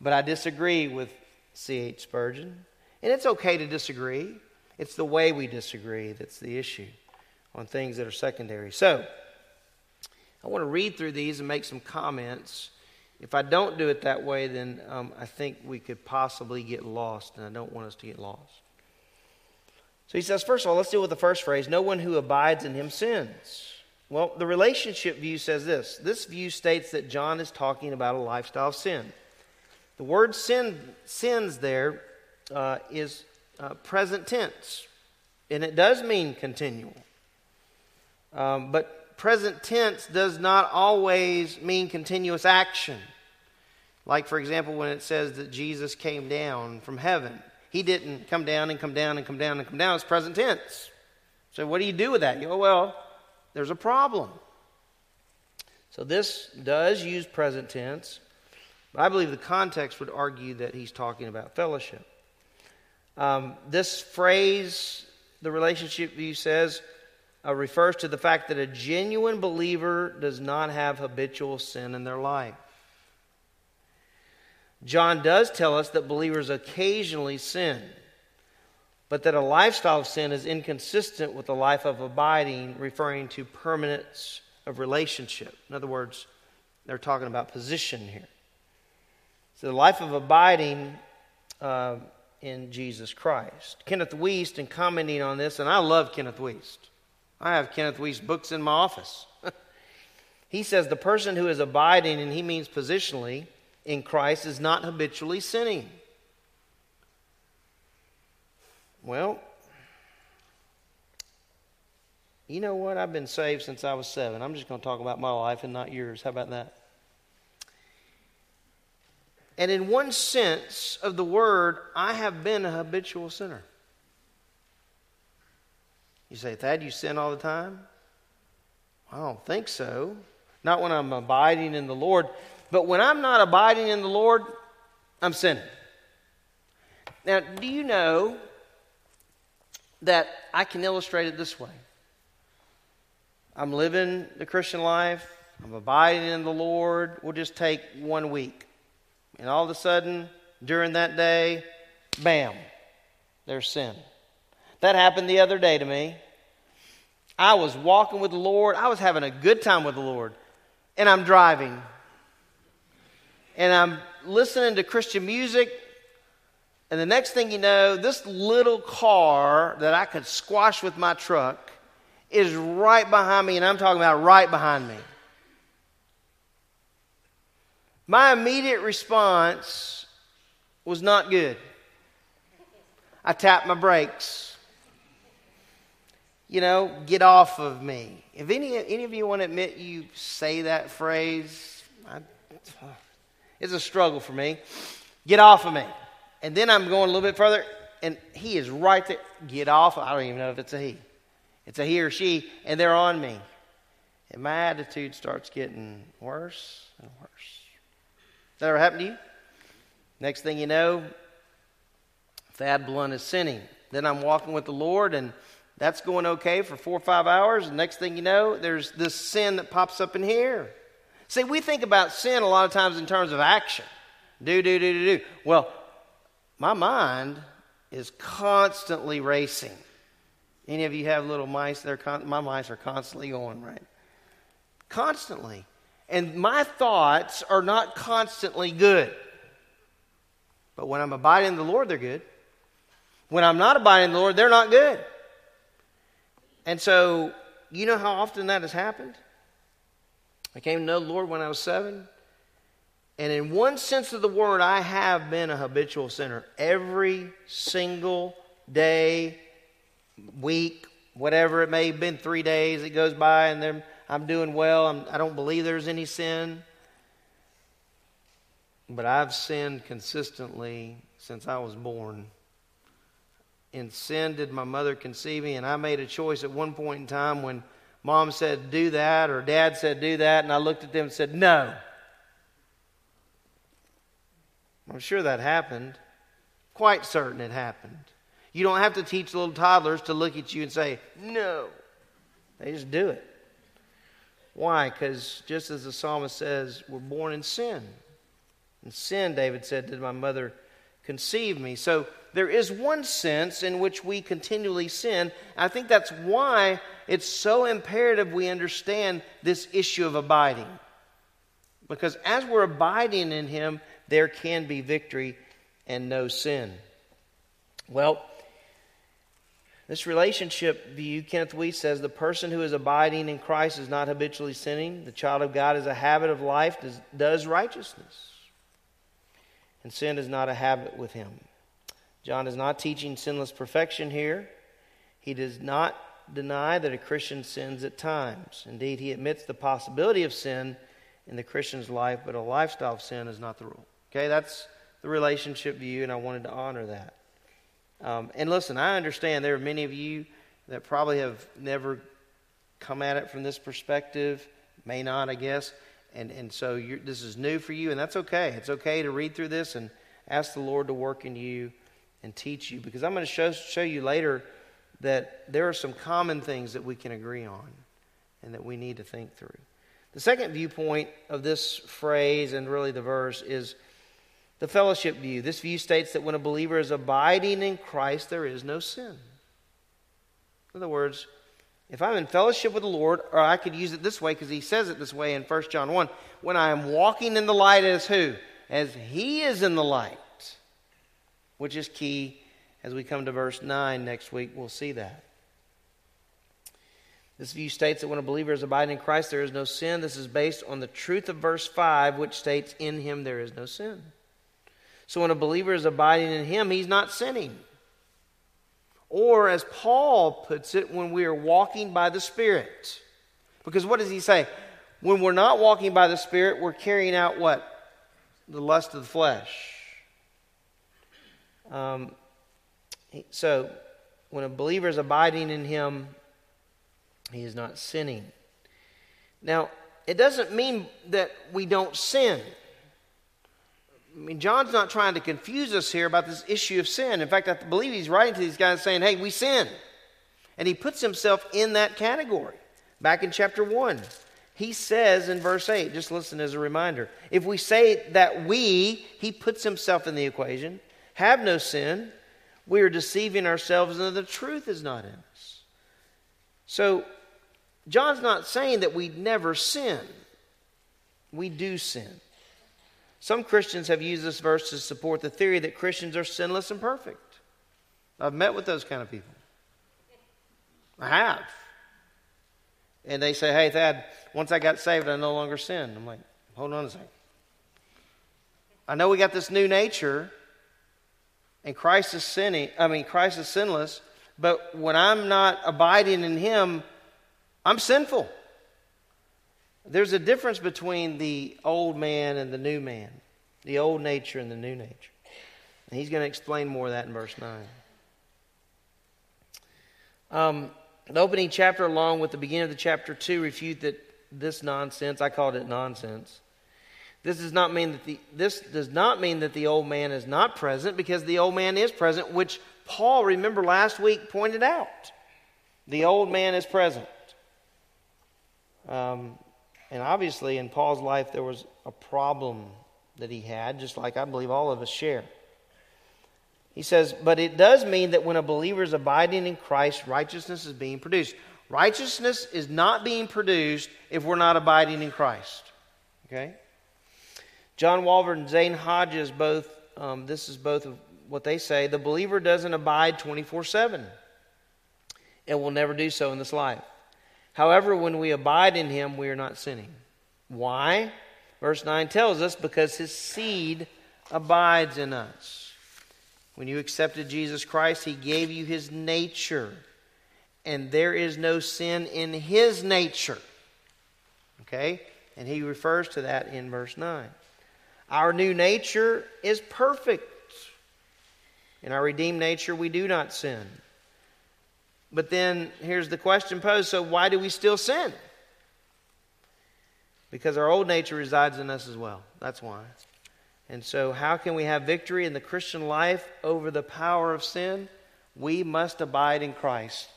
But I disagree with C.H. Spurgeon. And it's okay to disagree. It's the way we disagree that's the issue on things that are secondary. So, I want to read through these and make some comments. If I don't do it that way, then um, I think we could possibly get lost, and I don't want us to get lost. So he says, first of all, let's deal with the first phrase no one who abides in him sins. Well, the relationship view says this. This view states that John is talking about a lifestyle of sin. The word sin, sins there uh, is uh, present tense, and it does mean continual. Um, but present tense does not always mean continuous action. Like, for example, when it says that Jesus came down from heaven, he didn't come down and come down and come down and come down. It's present tense. So, what do you do with that? You go, well, there's a problem. So, this does use present tense, but I believe the context would argue that he's talking about fellowship. Um, this phrase, the relationship view says, uh, refers to the fact that a genuine believer does not have habitual sin in their life. John does tell us that believers occasionally sin, but that a lifestyle of sin is inconsistent with a life of abiding, referring to permanence of relationship. In other words, they're talking about position here. So the life of abiding uh, in Jesus Christ. Kenneth Wuest, in commenting on this, and I love Kenneth Wuest. I have Kenneth Wuest books in my office. he says the person who is abiding, and he means positionally, in Christ is not habitually sinning. Well, you know what? I've been saved since I was seven. I'm just going to talk about my life and not yours. How about that? And in one sense of the word, I have been a habitual sinner. You say, Thad, you sin all the time? I don't think so. Not when I'm abiding in the Lord. But when I'm not abiding in the Lord, I'm sinning. Now, do you know that I can illustrate it this way? I'm living the Christian life, I'm abiding in the Lord. We'll just take one week. And all of a sudden, during that day, bam, there's sin. That happened the other day to me. I was walking with the Lord, I was having a good time with the Lord, and I'm driving. And I'm listening to Christian music, and the next thing you know, this little car that I could squash with my truck is right behind me, and I'm talking about right behind me. My immediate response was not good. I tapped my brakes. You know, get off of me. If any, any of you want to admit you say that phrase, I, it's a struggle for me. Get off of me. And then I'm going a little bit further, and he is right there. Get off. I don't even know if it's a he. It's a he or she, and they're on me. And my attitude starts getting worse and worse. That ever happened to you? Next thing you know, Thad Blunt is sinning. Then I'm walking with the Lord, and that's going okay for four or five hours. And next thing you know, there's this sin that pops up in here. See, we think about sin a lot of times in terms of action. Do, do, do, do, do. Well, my mind is constantly racing. Any of you have little mice? They're con- my mice are constantly going, right? Constantly. And my thoughts are not constantly good. But when I'm abiding in the Lord, they're good. When I'm not abiding in the Lord, they're not good. And so, you know how often that has happened? I came to know the Lord when I was seven. And in one sense of the word, I have been a habitual sinner. Every single day, week, whatever it may have been, three days it goes by, and then I'm doing well. I'm, I do not believe there's any sin. But I've sinned consistently since I was born. In sin did my mother conceive me, and I made a choice at one point in time when mom said, Do that, or dad said, Do that, and I looked at them and said, No. I'm sure that happened. Quite certain it happened. You don't have to teach little toddlers to look at you and say, no. They just do it. Why? Because just as the psalmist says, we're born in sin. In sin, David said, did my mother conceive me. So there is one sense in which we continually sin. I think that's why it's so imperative we understand this issue of abiding. Because as we're abiding in Him, there can be victory and no sin. Well, this relationship view, Kenneth Wuest says the person who is abiding in Christ is not habitually sinning. The child of God is a habit of life, does, does righteousness. And sin is not a habit with him. John is not teaching sinless perfection here. He does not deny that a Christian sins at times. Indeed, he admits the possibility of sin in the Christian's life, but a lifestyle of sin is not the rule. Okay, that's the relationship view, and I wanted to honor that. Um, and listen, I understand there are many of you that probably have never come at it from this perspective, may not, I guess. And, and so this is new for you, and that's okay. It's okay to read through this and ask the Lord to work in you and teach you, because I'm going to show, show you later that there are some common things that we can agree on and that we need to think through. The second viewpoint of this phrase and really the verse is the fellowship view. This view states that when a believer is abiding in Christ, there is no sin. In other words, if I'm in fellowship with the Lord, or I could use it this way because he says it this way in 1 John 1 when I am walking in the light as who? As he is in the light, which is key as we come to verse 9 next week. We'll see that. This view states that when a believer is abiding in Christ, there is no sin. This is based on the truth of verse 5, which states, In him there is no sin. So when a believer is abiding in him, he's not sinning. Or, as Paul puts it, when we are walking by the Spirit. Because what does he say? When we're not walking by the Spirit, we're carrying out what? The lust of the flesh. Um, so, when a believer is abiding in him, he is not sinning. Now, it doesn't mean that we don't sin. I mean, John's not trying to confuse us here about this issue of sin. In fact, I believe he's writing to these guys saying, hey, we sin. And he puts himself in that category. Back in chapter 1, he says in verse 8, just listen as a reminder. If we say that we, he puts himself in the equation, have no sin, we are deceiving ourselves and the truth is not in us. So, John's not saying that we never sin. We do sin. Some Christians have used this verse to support the theory that Christians are sinless and perfect. I've met with those kind of people. I have. And they say, hey, Thad, once I got saved, I no longer sin. I'm like, hold on a second. I know we got this new nature, and Christ is sinning. I mean, Christ is sinless, but when I'm not abiding in Him, I'm sinful. There's a difference between the old man and the new man, the old nature and the new nature. And he's going to explain more of that in verse 9. Um, the opening chapter, along with the beginning of the chapter 2, refute that this nonsense. I called it nonsense. This does not mean that the this does not mean that the old man is not present because the old man is present, which Paul, remember last week, pointed out. The old man is present. Um, and obviously, in Paul's life, there was a problem that he had, just like I believe all of us share. He says, but it does mean that when a believer is abiding in Christ, righteousness is being produced. Righteousness is not being produced if we're not abiding in Christ. Okay? John Walvoord and Zane Hodges both, um, this is both of what they say. The believer doesn't abide 24 7 and will never do so in this life. However, when we abide in him, we are not sinning. Why? Verse 9 tells us because his seed abides in us. When you accepted Jesus Christ, he gave you his nature, and there is no sin in his nature. Okay? And he refers to that in verse 9. Our new nature is perfect. In our redeemed nature, we do not sin. But then here's the question posed so why do we still sin? Because our old nature resides in us as well. That's why. And so, how can we have victory in the Christian life over the power of sin? We must abide in Christ.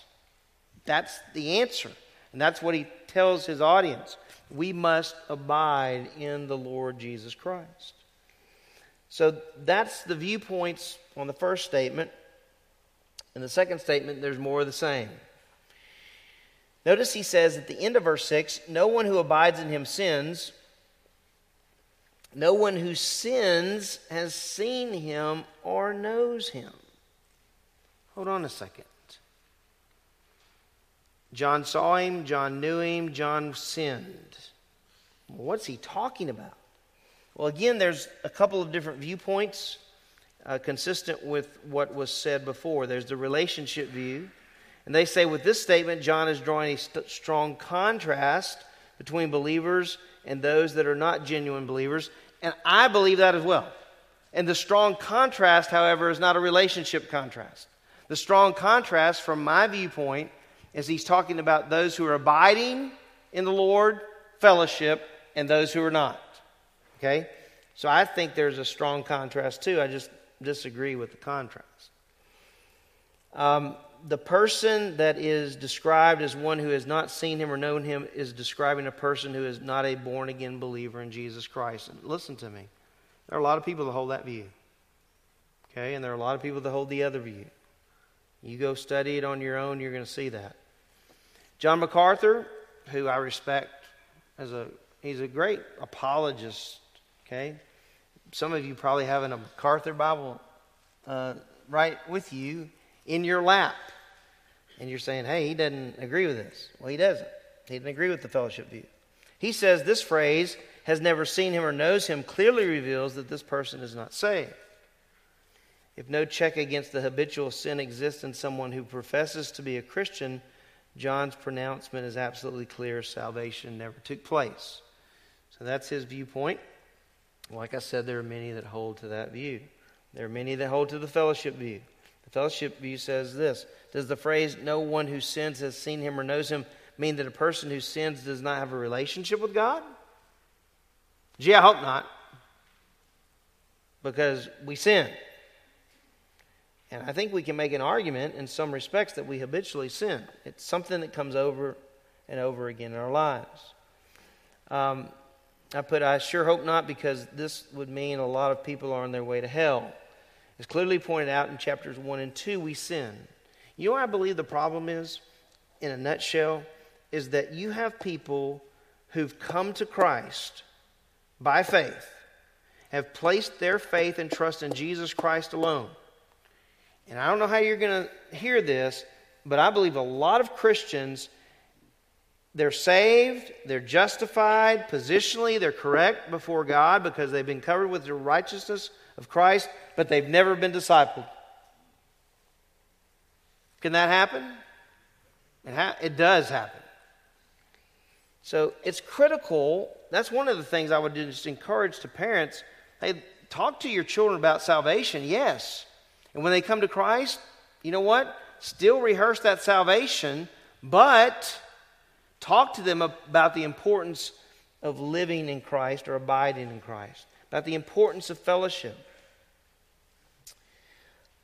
That's the answer. And that's what he tells his audience. We must abide in the Lord Jesus Christ. So that's the viewpoints on the first statement. In the second statement, there's more of the same. Notice he says at the end of verse 6 No one who abides in him sins. No one who sins has seen him or knows him. Hold on a second. John saw him, John knew him, John sinned. What's he talking about? Well, again, there's a couple of different viewpoints uh, consistent with what was said before. There's the relationship view. And they say with this statement, John is drawing a st- strong contrast between believers and those that are not genuine believers. And I believe that as well. And the strong contrast, however, is not a relationship contrast. The strong contrast, from my viewpoint, is he's talking about those who are abiding in the Lord, fellowship, and those who are not. Okay? So I think there's a strong contrast too. I just disagree with the contrast. Um, the person that is described as one who has not seen him or known him is describing a person who is not a born again believer in Jesus Christ. And listen to me. There are a lot of people that hold that view. Okay? And there are a lot of people that hold the other view. You go study it on your own, you're going to see that. John MacArthur, who I respect as a he's a great apologist, okay? Some of you probably have a MacArthur Bible uh, right with you in your lap. And you're saying, hey, he doesn't agree with this. Well, he doesn't. He doesn't agree with the fellowship view. He says this phrase, has never seen him or knows him, clearly reveals that this person is not saved. If no check against the habitual sin exists in someone who professes to be a Christian, John's pronouncement is absolutely clear salvation never took place. That's his viewpoint. Like I said, there are many that hold to that view. There are many that hold to the fellowship view. The fellowship view says this Does the phrase, no one who sins has seen him or knows him, mean that a person who sins does not have a relationship with God? Gee, I hope not. Because we sin. And I think we can make an argument in some respects that we habitually sin. It's something that comes over and over again in our lives. Um, I put, I sure hope not, because this would mean a lot of people are on their way to hell. As clearly pointed out in chapters 1 and 2, we sin. You know I believe the problem is, in a nutshell, is that you have people who've come to Christ by faith, have placed their faith and trust in Jesus Christ alone. And I don't know how you're going to hear this, but I believe a lot of Christians they're saved, they're justified, positionally, they're correct before God because they've been covered with the righteousness of Christ, but they've never been discipled. Can that happen? It, ha- it does happen. So it's critical. That's one of the things I would just encourage to parents. Hey, talk to your children about salvation, yes. And when they come to Christ, you know what? Still rehearse that salvation, but Talk to them about the importance of living in Christ or abiding in Christ, about the importance of fellowship.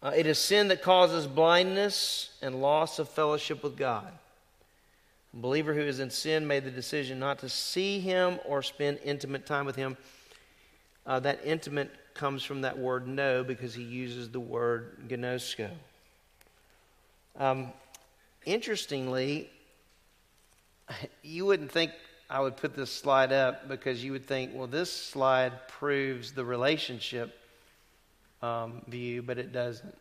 Uh, it is sin that causes blindness and loss of fellowship with God. A believer who is in sin made the decision not to see him or spend intimate time with him. Uh, that intimate comes from that word know because he uses the word ginosko. Um, interestingly, you wouldn't think I would put this slide up because you would think, well, this slide proves the relationship um, view, but it doesn't.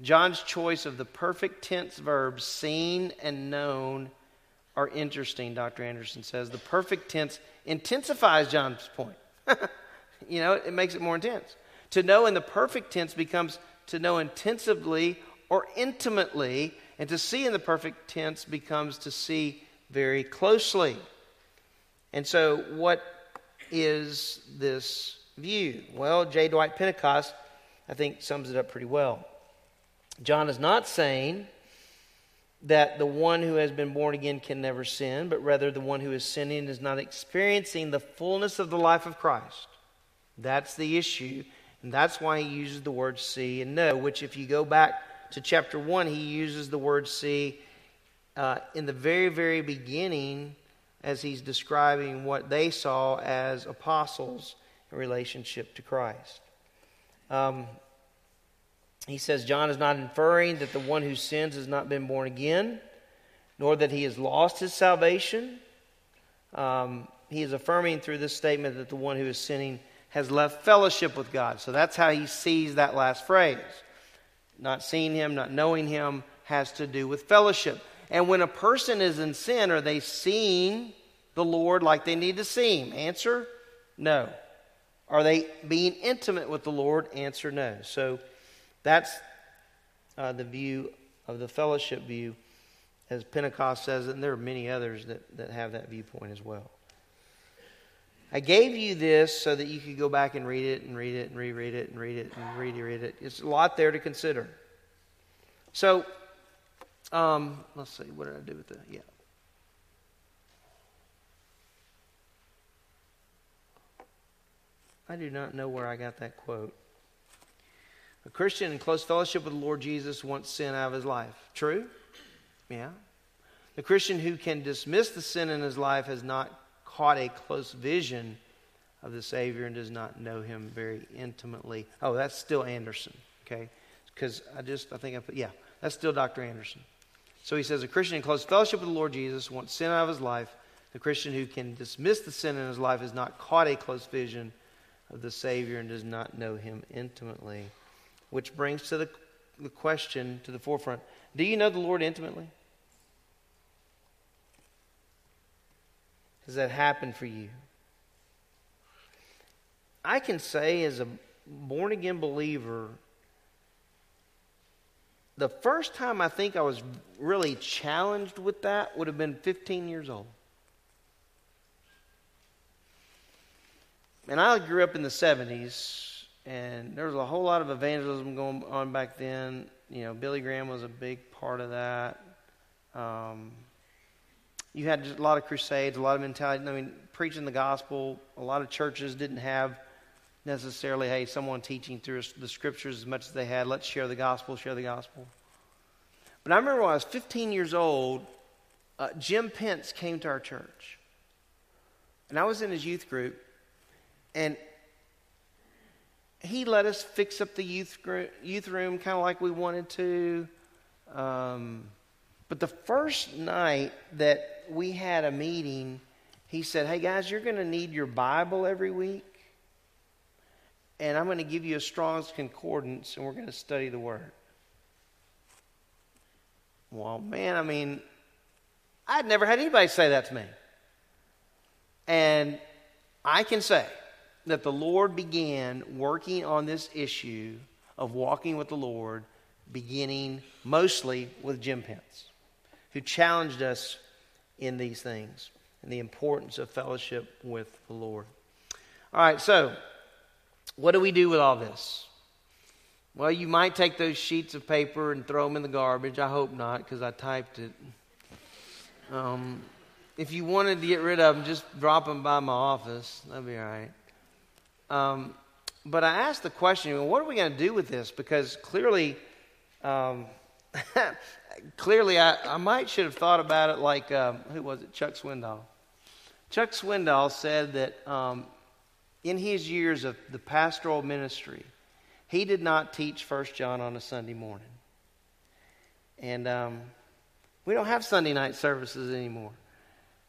John's choice of the perfect tense verbs seen and known are interesting, Dr. Anderson says. The perfect tense intensifies John's point. you know, it makes it more intense. To know in the perfect tense becomes to know intensively or intimately and to see in the perfect tense becomes to see very closely. And so, what is this view? Well, J. Dwight Pentecost, I think, sums it up pretty well. John is not saying that the one who has been born again can never sin, but rather the one who is sinning is not experiencing the fullness of the life of Christ. That's the issue, and that's why he uses the word see and know, which, if you go back to chapter 1, he uses the word see uh, in the very, very beginning as he's describing what they saw as apostles in relationship to Christ. Um, he says, John is not inferring that the one who sins has not been born again, nor that he has lost his salvation. Um, he is affirming through this statement that the one who is sinning has left fellowship with God. So that's how he sees that last phrase. Not seeing him, not knowing him, has to do with fellowship. And when a person is in sin, are they seeing the Lord like they need to see him? Answer no. Are they being intimate with the Lord? Answer no. So that's uh, the view of the fellowship view, as Pentecost says, and there are many others that, that have that viewpoint as well. I gave you this so that you could go back and read it and read it and reread it and read it and reread it. It's a lot there to consider. So, um, let's see, what did I do with that? Yeah. I do not know where I got that quote. A Christian in close fellowship with the Lord Jesus wants sin out of his life. True? Yeah. The Christian who can dismiss the sin in his life has not caught a close vision of the Savior and does not know him very intimately. Oh, that's still Anderson, okay? Because I just, I think I put, yeah, that's still Dr. Anderson. So he says, a Christian in close fellowship with the Lord Jesus wants sin out of his life. The Christian who can dismiss the sin in his life has not caught a close vision of the Savior and does not know him intimately. Which brings to the, the question to the forefront Do you know the Lord intimately? That happened for you? I can say, as a born again believer, the first time I think I was really challenged with that would have been 15 years old. And I grew up in the 70s, and there was a whole lot of evangelism going on back then. You know, Billy Graham was a big part of that. Um, you had a lot of crusades, a lot of mentality. I mean, preaching the gospel. A lot of churches didn't have necessarily, hey, someone teaching through the scriptures as much as they had. Let's share the gospel, share the gospel. But I remember when I was 15 years old, uh, Jim Pence came to our church. And I was in his youth group. And he let us fix up the youth, youth room kind of like we wanted to. Um, but the first night that we had a meeting, he said, Hey guys, you're going to need your Bible every week. And I'm going to give you a Strong's Concordance, and we're going to study the Word. Well, man, I mean, I'd never had anybody say that to me. And I can say that the Lord began working on this issue of walking with the Lord, beginning mostly with Jim Pence who challenged us in these things and the importance of fellowship with the Lord. All right, so what do we do with all this? Well, you might take those sheets of paper and throw them in the garbage. I hope not, because I typed it. Um, if you wanted to get rid of them, just drop them by my office. That'd be all right. Um, but I asked the question well, what are we going to do with this? Because clearly, um, clearly, I, I might should have thought about it like, um, who was it? Chuck Swindoll. Chuck Swindoll said that um, in his years of the pastoral ministry, he did not teach First John on a Sunday morning. And um, we don't have Sunday night services anymore.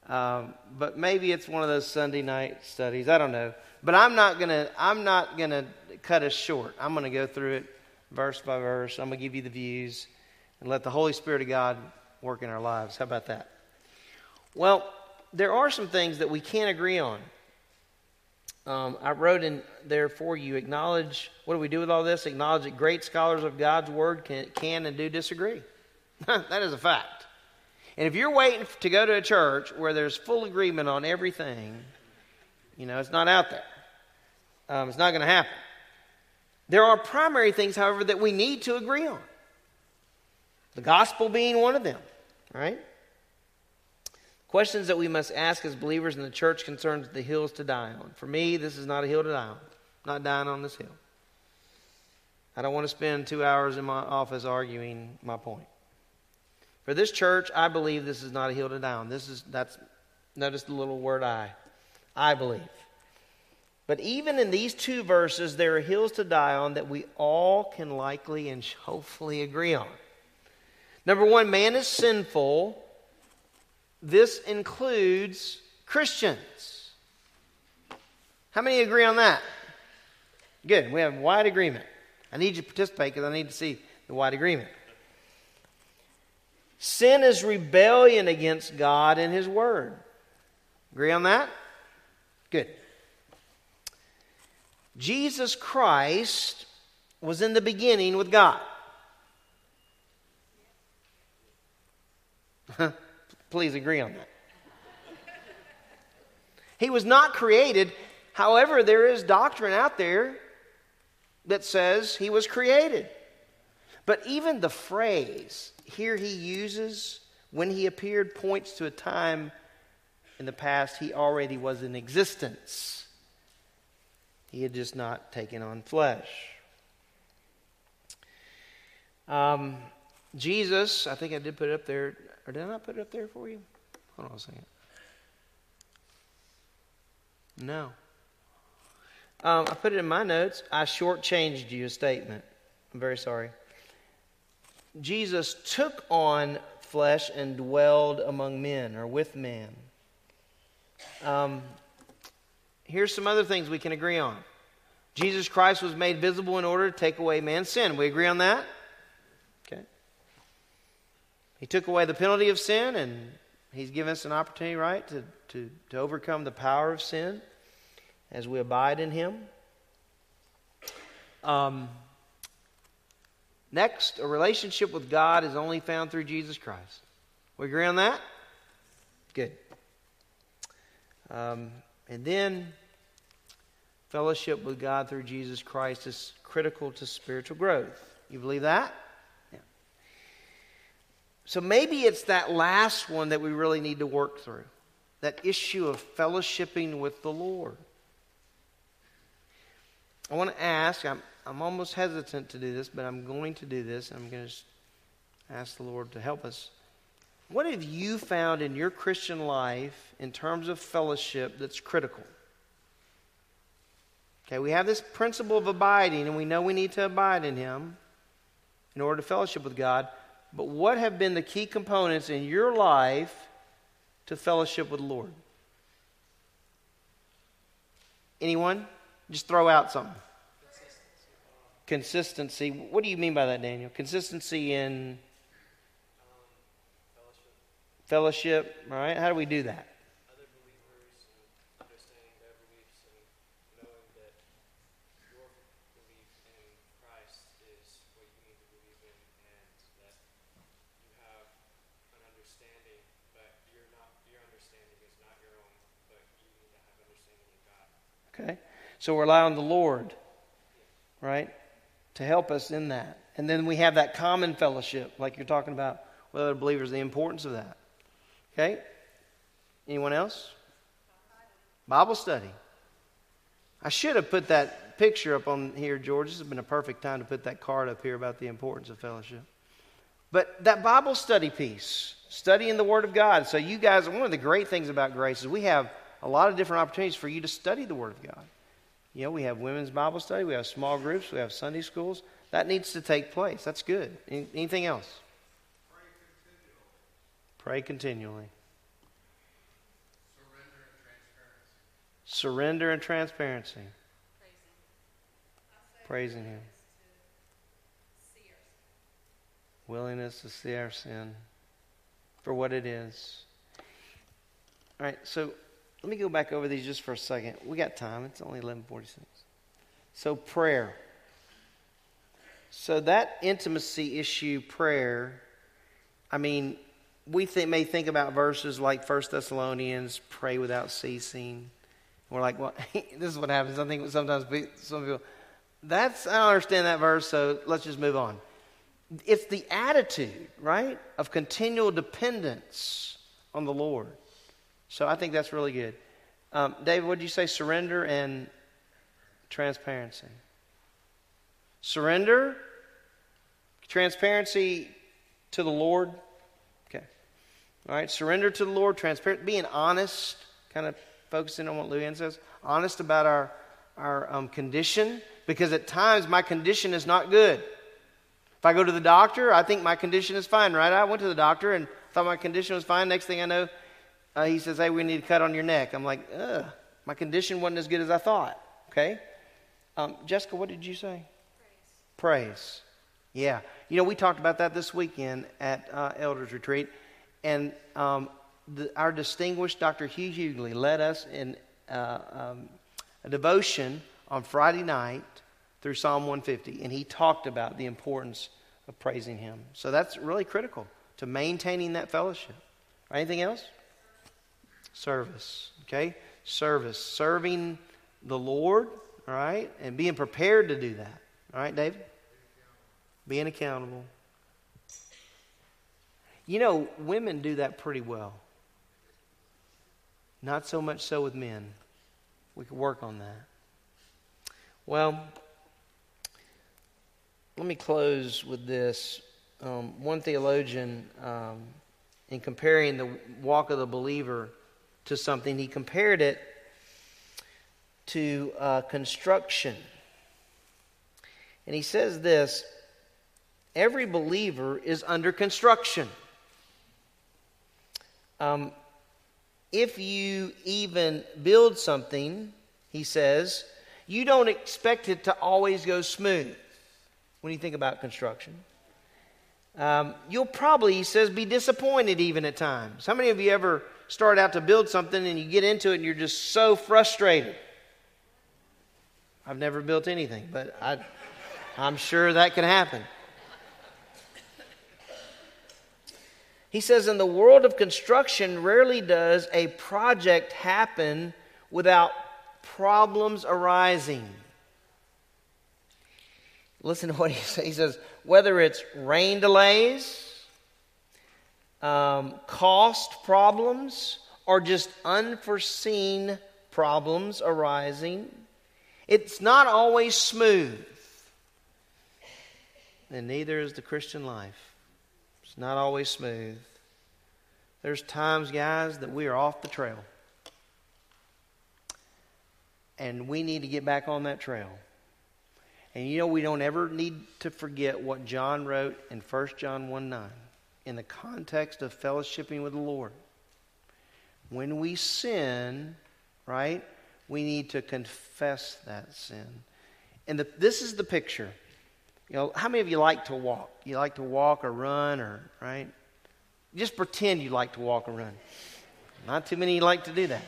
Um, but maybe it's one of those Sunday night studies. I don't know. But I'm not gonna. I'm not gonna cut us short. I'm gonna go through it verse by verse. I'm gonna give you the views and let the Holy Spirit of God work in our lives. How about that? Well, there are some things that we can't agree on. Um, I wrote in there for you acknowledge what do we do with all this? Acknowledge that great scholars of God's Word can, can and do disagree. that is a fact. And if you're waiting to go to a church where there's full agreement on everything, you know, it's not out there. Um, it's not going to happen. There are primary things, however, that we need to agree on. The gospel being one of them, right? Questions that we must ask as believers in the church concerns the hills to die on. For me, this is not a hill to die on. I'm not dying on this hill. I don't want to spend two hours in my office arguing my point. For this church, I believe this is not a hill to die on. This is that's notice the little word I. I believe. But even in these two verses, there are hills to die on that we all can likely and hopefully agree on. Number one, man is sinful. This includes Christians. How many agree on that? Good. We have wide agreement. I need you to participate because I need to see the wide agreement. Sin is rebellion against God and His Word. Agree on that? Good. Jesus Christ was in the beginning with God. Please agree on that. He was not created. However, there is doctrine out there that says he was created. But even the phrase here he uses when he appeared points to a time in the past he already was in existence. He had just not taken on flesh. Um, Jesus, I think I did put it up there. Or did I not put it up there for you? Hold on a second. No. Um, I put it in my notes. I shortchanged you a statement. I'm very sorry. Jesus took on flesh and dwelled among men or with men. Um, here's some other things we can agree on. Jesus Christ was made visible in order to take away man's sin. We agree on that? He took away the penalty of sin, and He's given us an opportunity, right, to, to, to overcome the power of sin as we abide in Him. Um, next, a relationship with God is only found through Jesus Christ. We agree on that? Good. Um, and then, fellowship with God through Jesus Christ is critical to spiritual growth. You believe that? So maybe it's that last one that we really need to work through that issue of fellowshipping with the Lord. I want to ask, I'm, I'm almost hesitant to do this, but I'm going to do this. I'm going to ask the Lord to help us. What have you found in your Christian life in terms of fellowship that's critical? Okay, we have this principle of abiding, and we know we need to abide in Him in order to fellowship with God. But what have been the key components in your life to fellowship with the Lord? Anyone? Just throw out something. Consistency. What do you mean by that, Daniel? Consistency in fellowship, right? How do we do that? Other believers and understanding their beliefs and knowing that your belief in Christ is what you need to believe in and that you have an understanding, but you're not your understanding is not your own, but you need to have understanding in God. Okay. So we're rely on the Lord, right, to help us in that. And then we have that common fellowship, like you're talking about with other believers, the importance of that. Okay? Anyone else? Bible study. I should have put that picture up on here, George. This has been a perfect time to put that card up here about the importance of fellowship. But that Bible study piece, studying the Word of God. So, you guys, one of the great things about Grace is we have a lot of different opportunities for you to study the Word of God. You know, we have women's Bible study, we have small groups, we have Sunday schools. That needs to take place. That's good. Anything else? Pray continually. Surrender and transparency. Praising Him. Willingness to see our sin for what it is. All right, so let me go back over these just for a second. We got time. It's only 11:46. So prayer. So that intimacy issue prayer, I mean, we think, may think about verses like 1 Thessalonians, pray without ceasing. We're like, well, this is what happens. I think sometimes some people, that's, I don't understand that verse, so let's just move on. It's the attitude, right, of continual dependence on the Lord. So I think that's really good. Um, David, what did you say? Surrender and transparency. Surrender, transparency to the Lord. Okay. All right, surrender to the Lord, transparent, being honest, kind of focusing on what Luann says, honest about our, our um, condition, because at times my condition is not good. If I go to the doctor, I think my condition is fine, right? I went to the doctor and thought my condition was fine. Next thing I know, uh, he says, Hey, we need to cut on your neck. I'm like, Ugh, my condition wasn't as good as I thought. Okay? Um, Jessica, what did you say? Praise. Praise. Yeah. You know, we talked about that this weekend at uh, Elders Retreat. And um, the, our distinguished Dr. Hugh Hughley led us in uh, um, a devotion on Friday night through Psalm 150. And he talked about the importance of praising him. So that's really critical to maintaining that fellowship. Anything else? Service. Okay? Service. Serving the Lord, all right? And being prepared to do that. All right, David? Being accountable. You know, women do that pretty well. Not so much so with men. We could work on that. Well, let me close with this. Um, one theologian, um, in comparing the walk of the believer to something, he compared it to uh, construction. And he says this every believer is under construction. Um, if you even build something, he says, you don't expect it to always go smooth when you think about construction. Um, you'll probably, he says, be disappointed even at times. How many of you ever start out to build something and you get into it and you're just so frustrated? I've never built anything, but I, I'm sure that can happen. He says, in the world of construction, rarely does a project happen without problems arising. Listen to what he says. He says, whether it's rain delays, um, cost problems, or just unforeseen problems arising, it's not always smooth. And neither is the Christian life. It's not always smooth. There's times, guys, that we are off the trail. And we need to get back on that trail. And you know, we don't ever need to forget what John wrote in 1 John 1 9 in the context of fellowshipping with the Lord. When we sin, right, we need to confess that sin. And the, this is the picture. You know, how many of you like to walk? You like to walk or run or, right? Just pretend you like to walk or run. Not too many like to do that.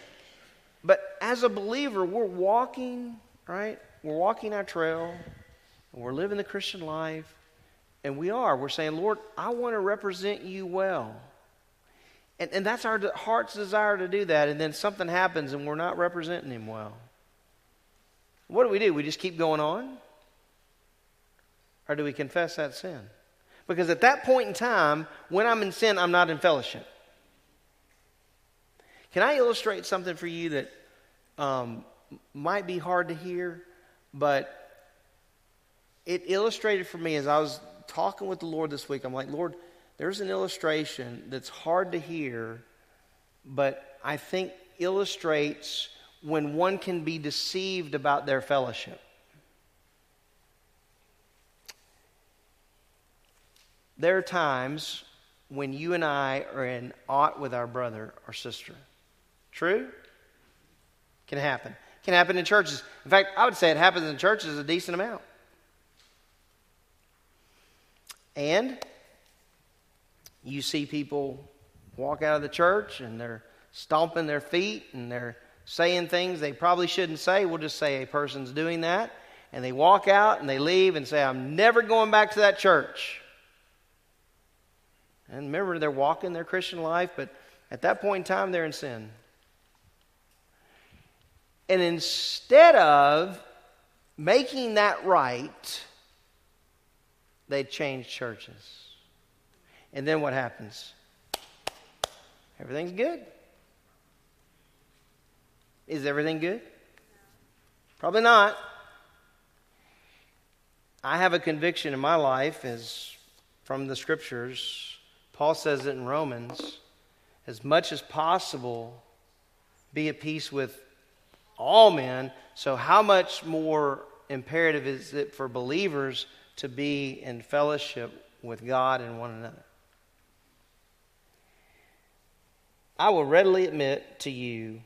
But as a believer, we're walking, right? We're walking our trail, and we're living the Christian life, and we are. We're saying, Lord, I want to represent you well. And, and that's our heart's desire to do that, and then something happens and we're not representing Him well. What do we do? We just keep going on? Or do we confess that sin? Because at that point in time, when I'm in sin, I'm not in fellowship. Can I illustrate something for you that um, might be hard to hear, but it illustrated for me as I was talking with the Lord this week. I'm like, Lord, there's an illustration that's hard to hear, but I think illustrates when one can be deceived about their fellowship. There are times when you and I are in aught with our brother or sister. True? Can happen. Can happen in churches. In fact, I would say it happens in churches a decent amount. And you see people walk out of the church and they're stomping their feet and they're saying things they probably shouldn't say. We'll just say a person's doing that. And they walk out and they leave and say, I'm never going back to that church. And remember, they're walking their Christian life, but at that point in time, they're in sin. And instead of making that right, they change churches. And then what happens? Everything's good. Is everything good? Probably not. I have a conviction in my life, as from the scriptures, Paul says it in Romans, as much as possible, be at peace with all men. So, how much more imperative is it for believers to be in fellowship with God and one another? I will readily admit to you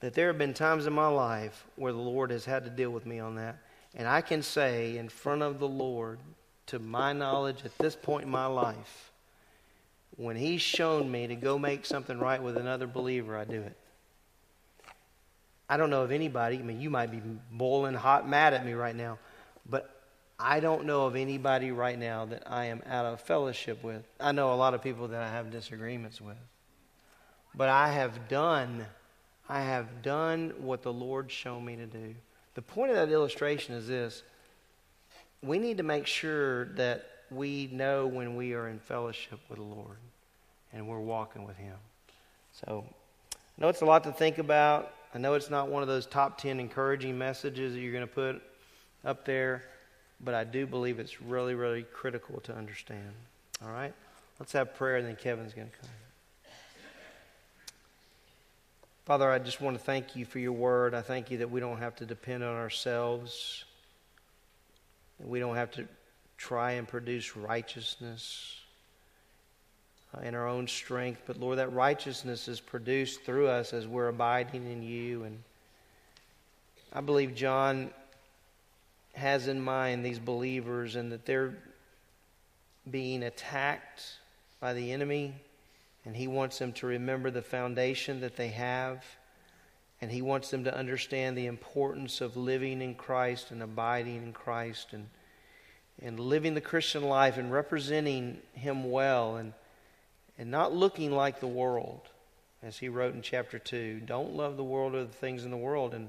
that there have been times in my life where the Lord has had to deal with me on that. And I can say in front of the Lord, to my knowledge at this point in my life, when He's shown me to go make something right with another believer, I do it. I don't know of anybody, I mean, you might be boiling hot mad at me right now, but I don't know of anybody right now that I am out of fellowship with. I know a lot of people that I have disagreements with. But I have done, I have done what the Lord showed me to do. The point of that illustration is this we need to make sure that we know when we are in fellowship with the Lord and we're walking with Him. So, I know it's a lot to think about. I know it's not one of those top 10 encouraging messages that you're going to put up there, but I do believe it's really, really critical to understand. All right? Let's have prayer, and then Kevin's going to come. Father, I just want to thank you for your word. I thank you that we don't have to depend on ourselves. We don't have to try and produce righteousness uh, in our own strength. But Lord, that righteousness is produced through us as we're abiding in you. And I believe John has in mind these believers and that they're being attacked by the enemy and He wants them to remember the foundation that they have. And He wants them to understand the importance of living in Christ and abiding in Christ and, and living the Christian life and representing Him well and, and not looking like the world. As He wrote in chapter 2, don't love the world or the things in the world. And,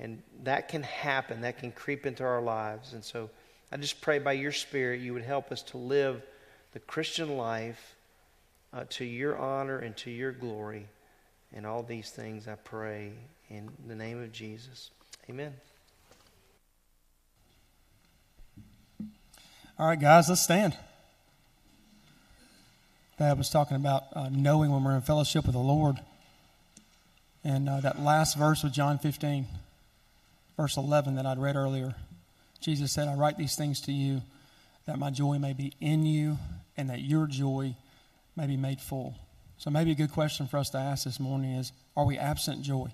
and that can happen, that can creep into our lives. And so I just pray by your Spirit you would help us to live the Christian life uh, to your honor and to your glory. And all these things I pray in the name of Jesus. Amen. All right, guys, let's stand. Dad was talking about uh, knowing when we're in fellowship with the Lord. And uh, that last verse of John 15, verse 11 that I'd read earlier, Jesus said, I write these things to you that my joy may be in you and that your joy may be made full. So, maybe a good question for us to ask this morning is Are we absent joy?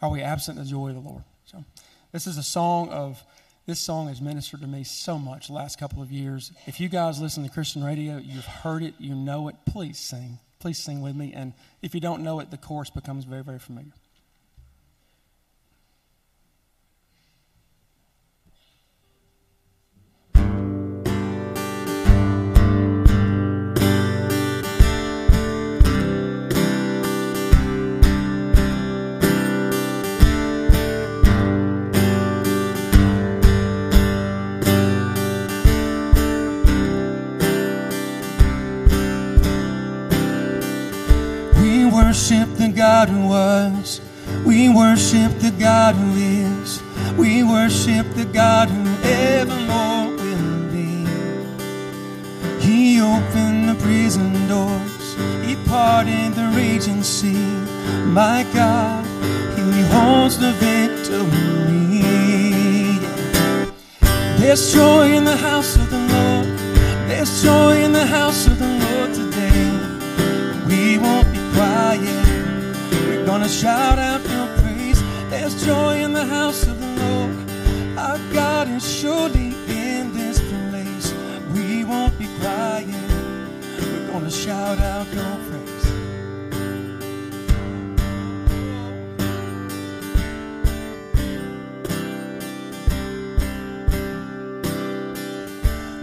Are we absent the joy of the Lord? So, this is a song of, this song has ministered to me so much the last couple of years. If you guys listen to Christian radio, you've heard it, you know it, please sing. Please sing with me. And if you don't know it, the chorus becomes very, very familiar. Worship the God who was. We worship the God who is. We worship the God who evermore will be. He opened the prison doors. He parted the raging sea. My God, He holds the victory. There's joy in the house of the Lord. There's joy in the house of the Lord today. We won't be quiet. We're gonna shout out your praise. There's joy in the house of the Lord. Our God is surely in this place. We won't be quiet. We're gonna shout out your praise.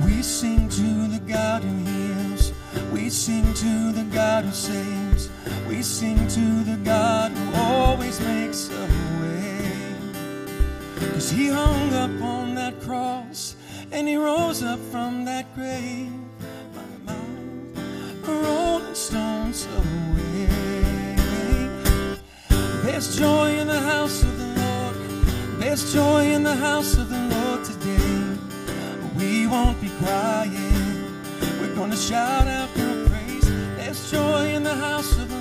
We sing to the God who heals. We sing to the God who saves. We sing to the God who always makes a way. Cause he hung up on that cross and he rose up from that grave. My mouth, rolling stones away. There's joy in the house of the Lord. There's joy in the house of the Lord today. we won't be quiet. We're gonna shout out your praise. There's joy in the house of the.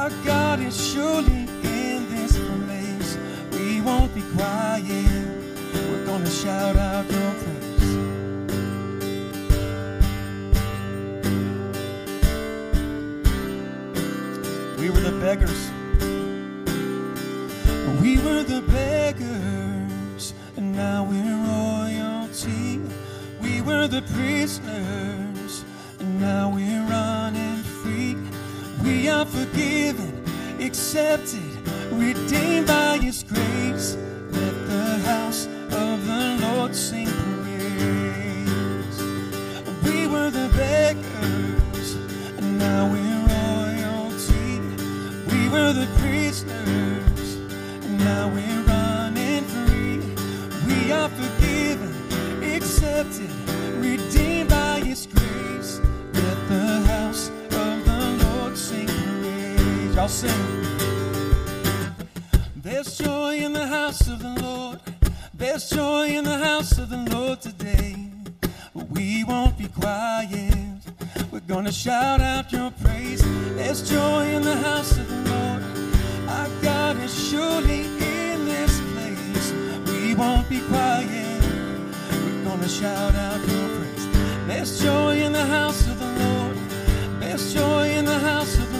Our God is surely in this place. We won't be quiet. We're gonna shout out your praise. We were the beggars. We were the beggars, and now we're royalty. We were the prisoners, and now we're. We are forgiven, accepted, redeemed by His grace. Let the house of the Lord sing praise. We were the beggars, and now we're royalty. We were the prisoners, and now we're running free. We are forgiven, accepted, Y'all sing. There's joy in the house of the Lord. There's joy in the house of the Lord today. We won't be quiet. We're gonna shout out your praise. There's joy in the house of the Lord. Our God is surely in this place. We won't be quiet. We're gonna shout out your praise. There's joy in the house of the Lord. There's joy in the house of the Lord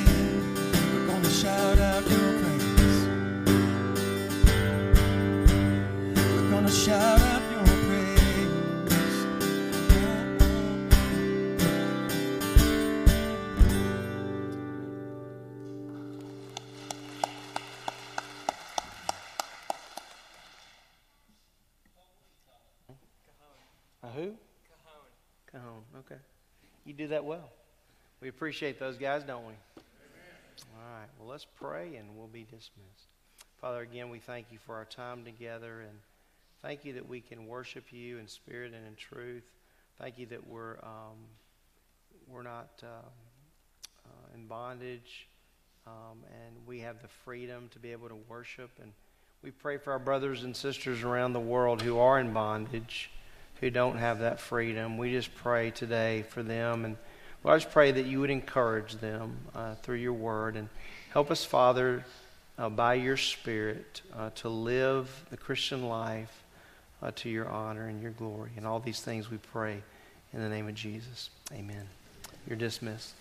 Okay. You do that well. We appreciate those guys, don't we? All right. Well, let's pray and we'll be dismissed. Father, again, we thank you for our time together and thank you that we can worship you in spirit and in truth. Thank you that we're um, we're not um, uh, in bondage um, and we have the freedom to be able to worship. And we pray for our brothers and sisters around the world who are in bondage who don't have that freedom. We just pray today for them. And Lord, I just pray that you would encourage them uh, through your word and help us, Father, uh, by your Spirit, uh, to live the Christian life uh, to your honor and your glory. And all these things we pray in the name of Jesus. Amen. You're dismissed.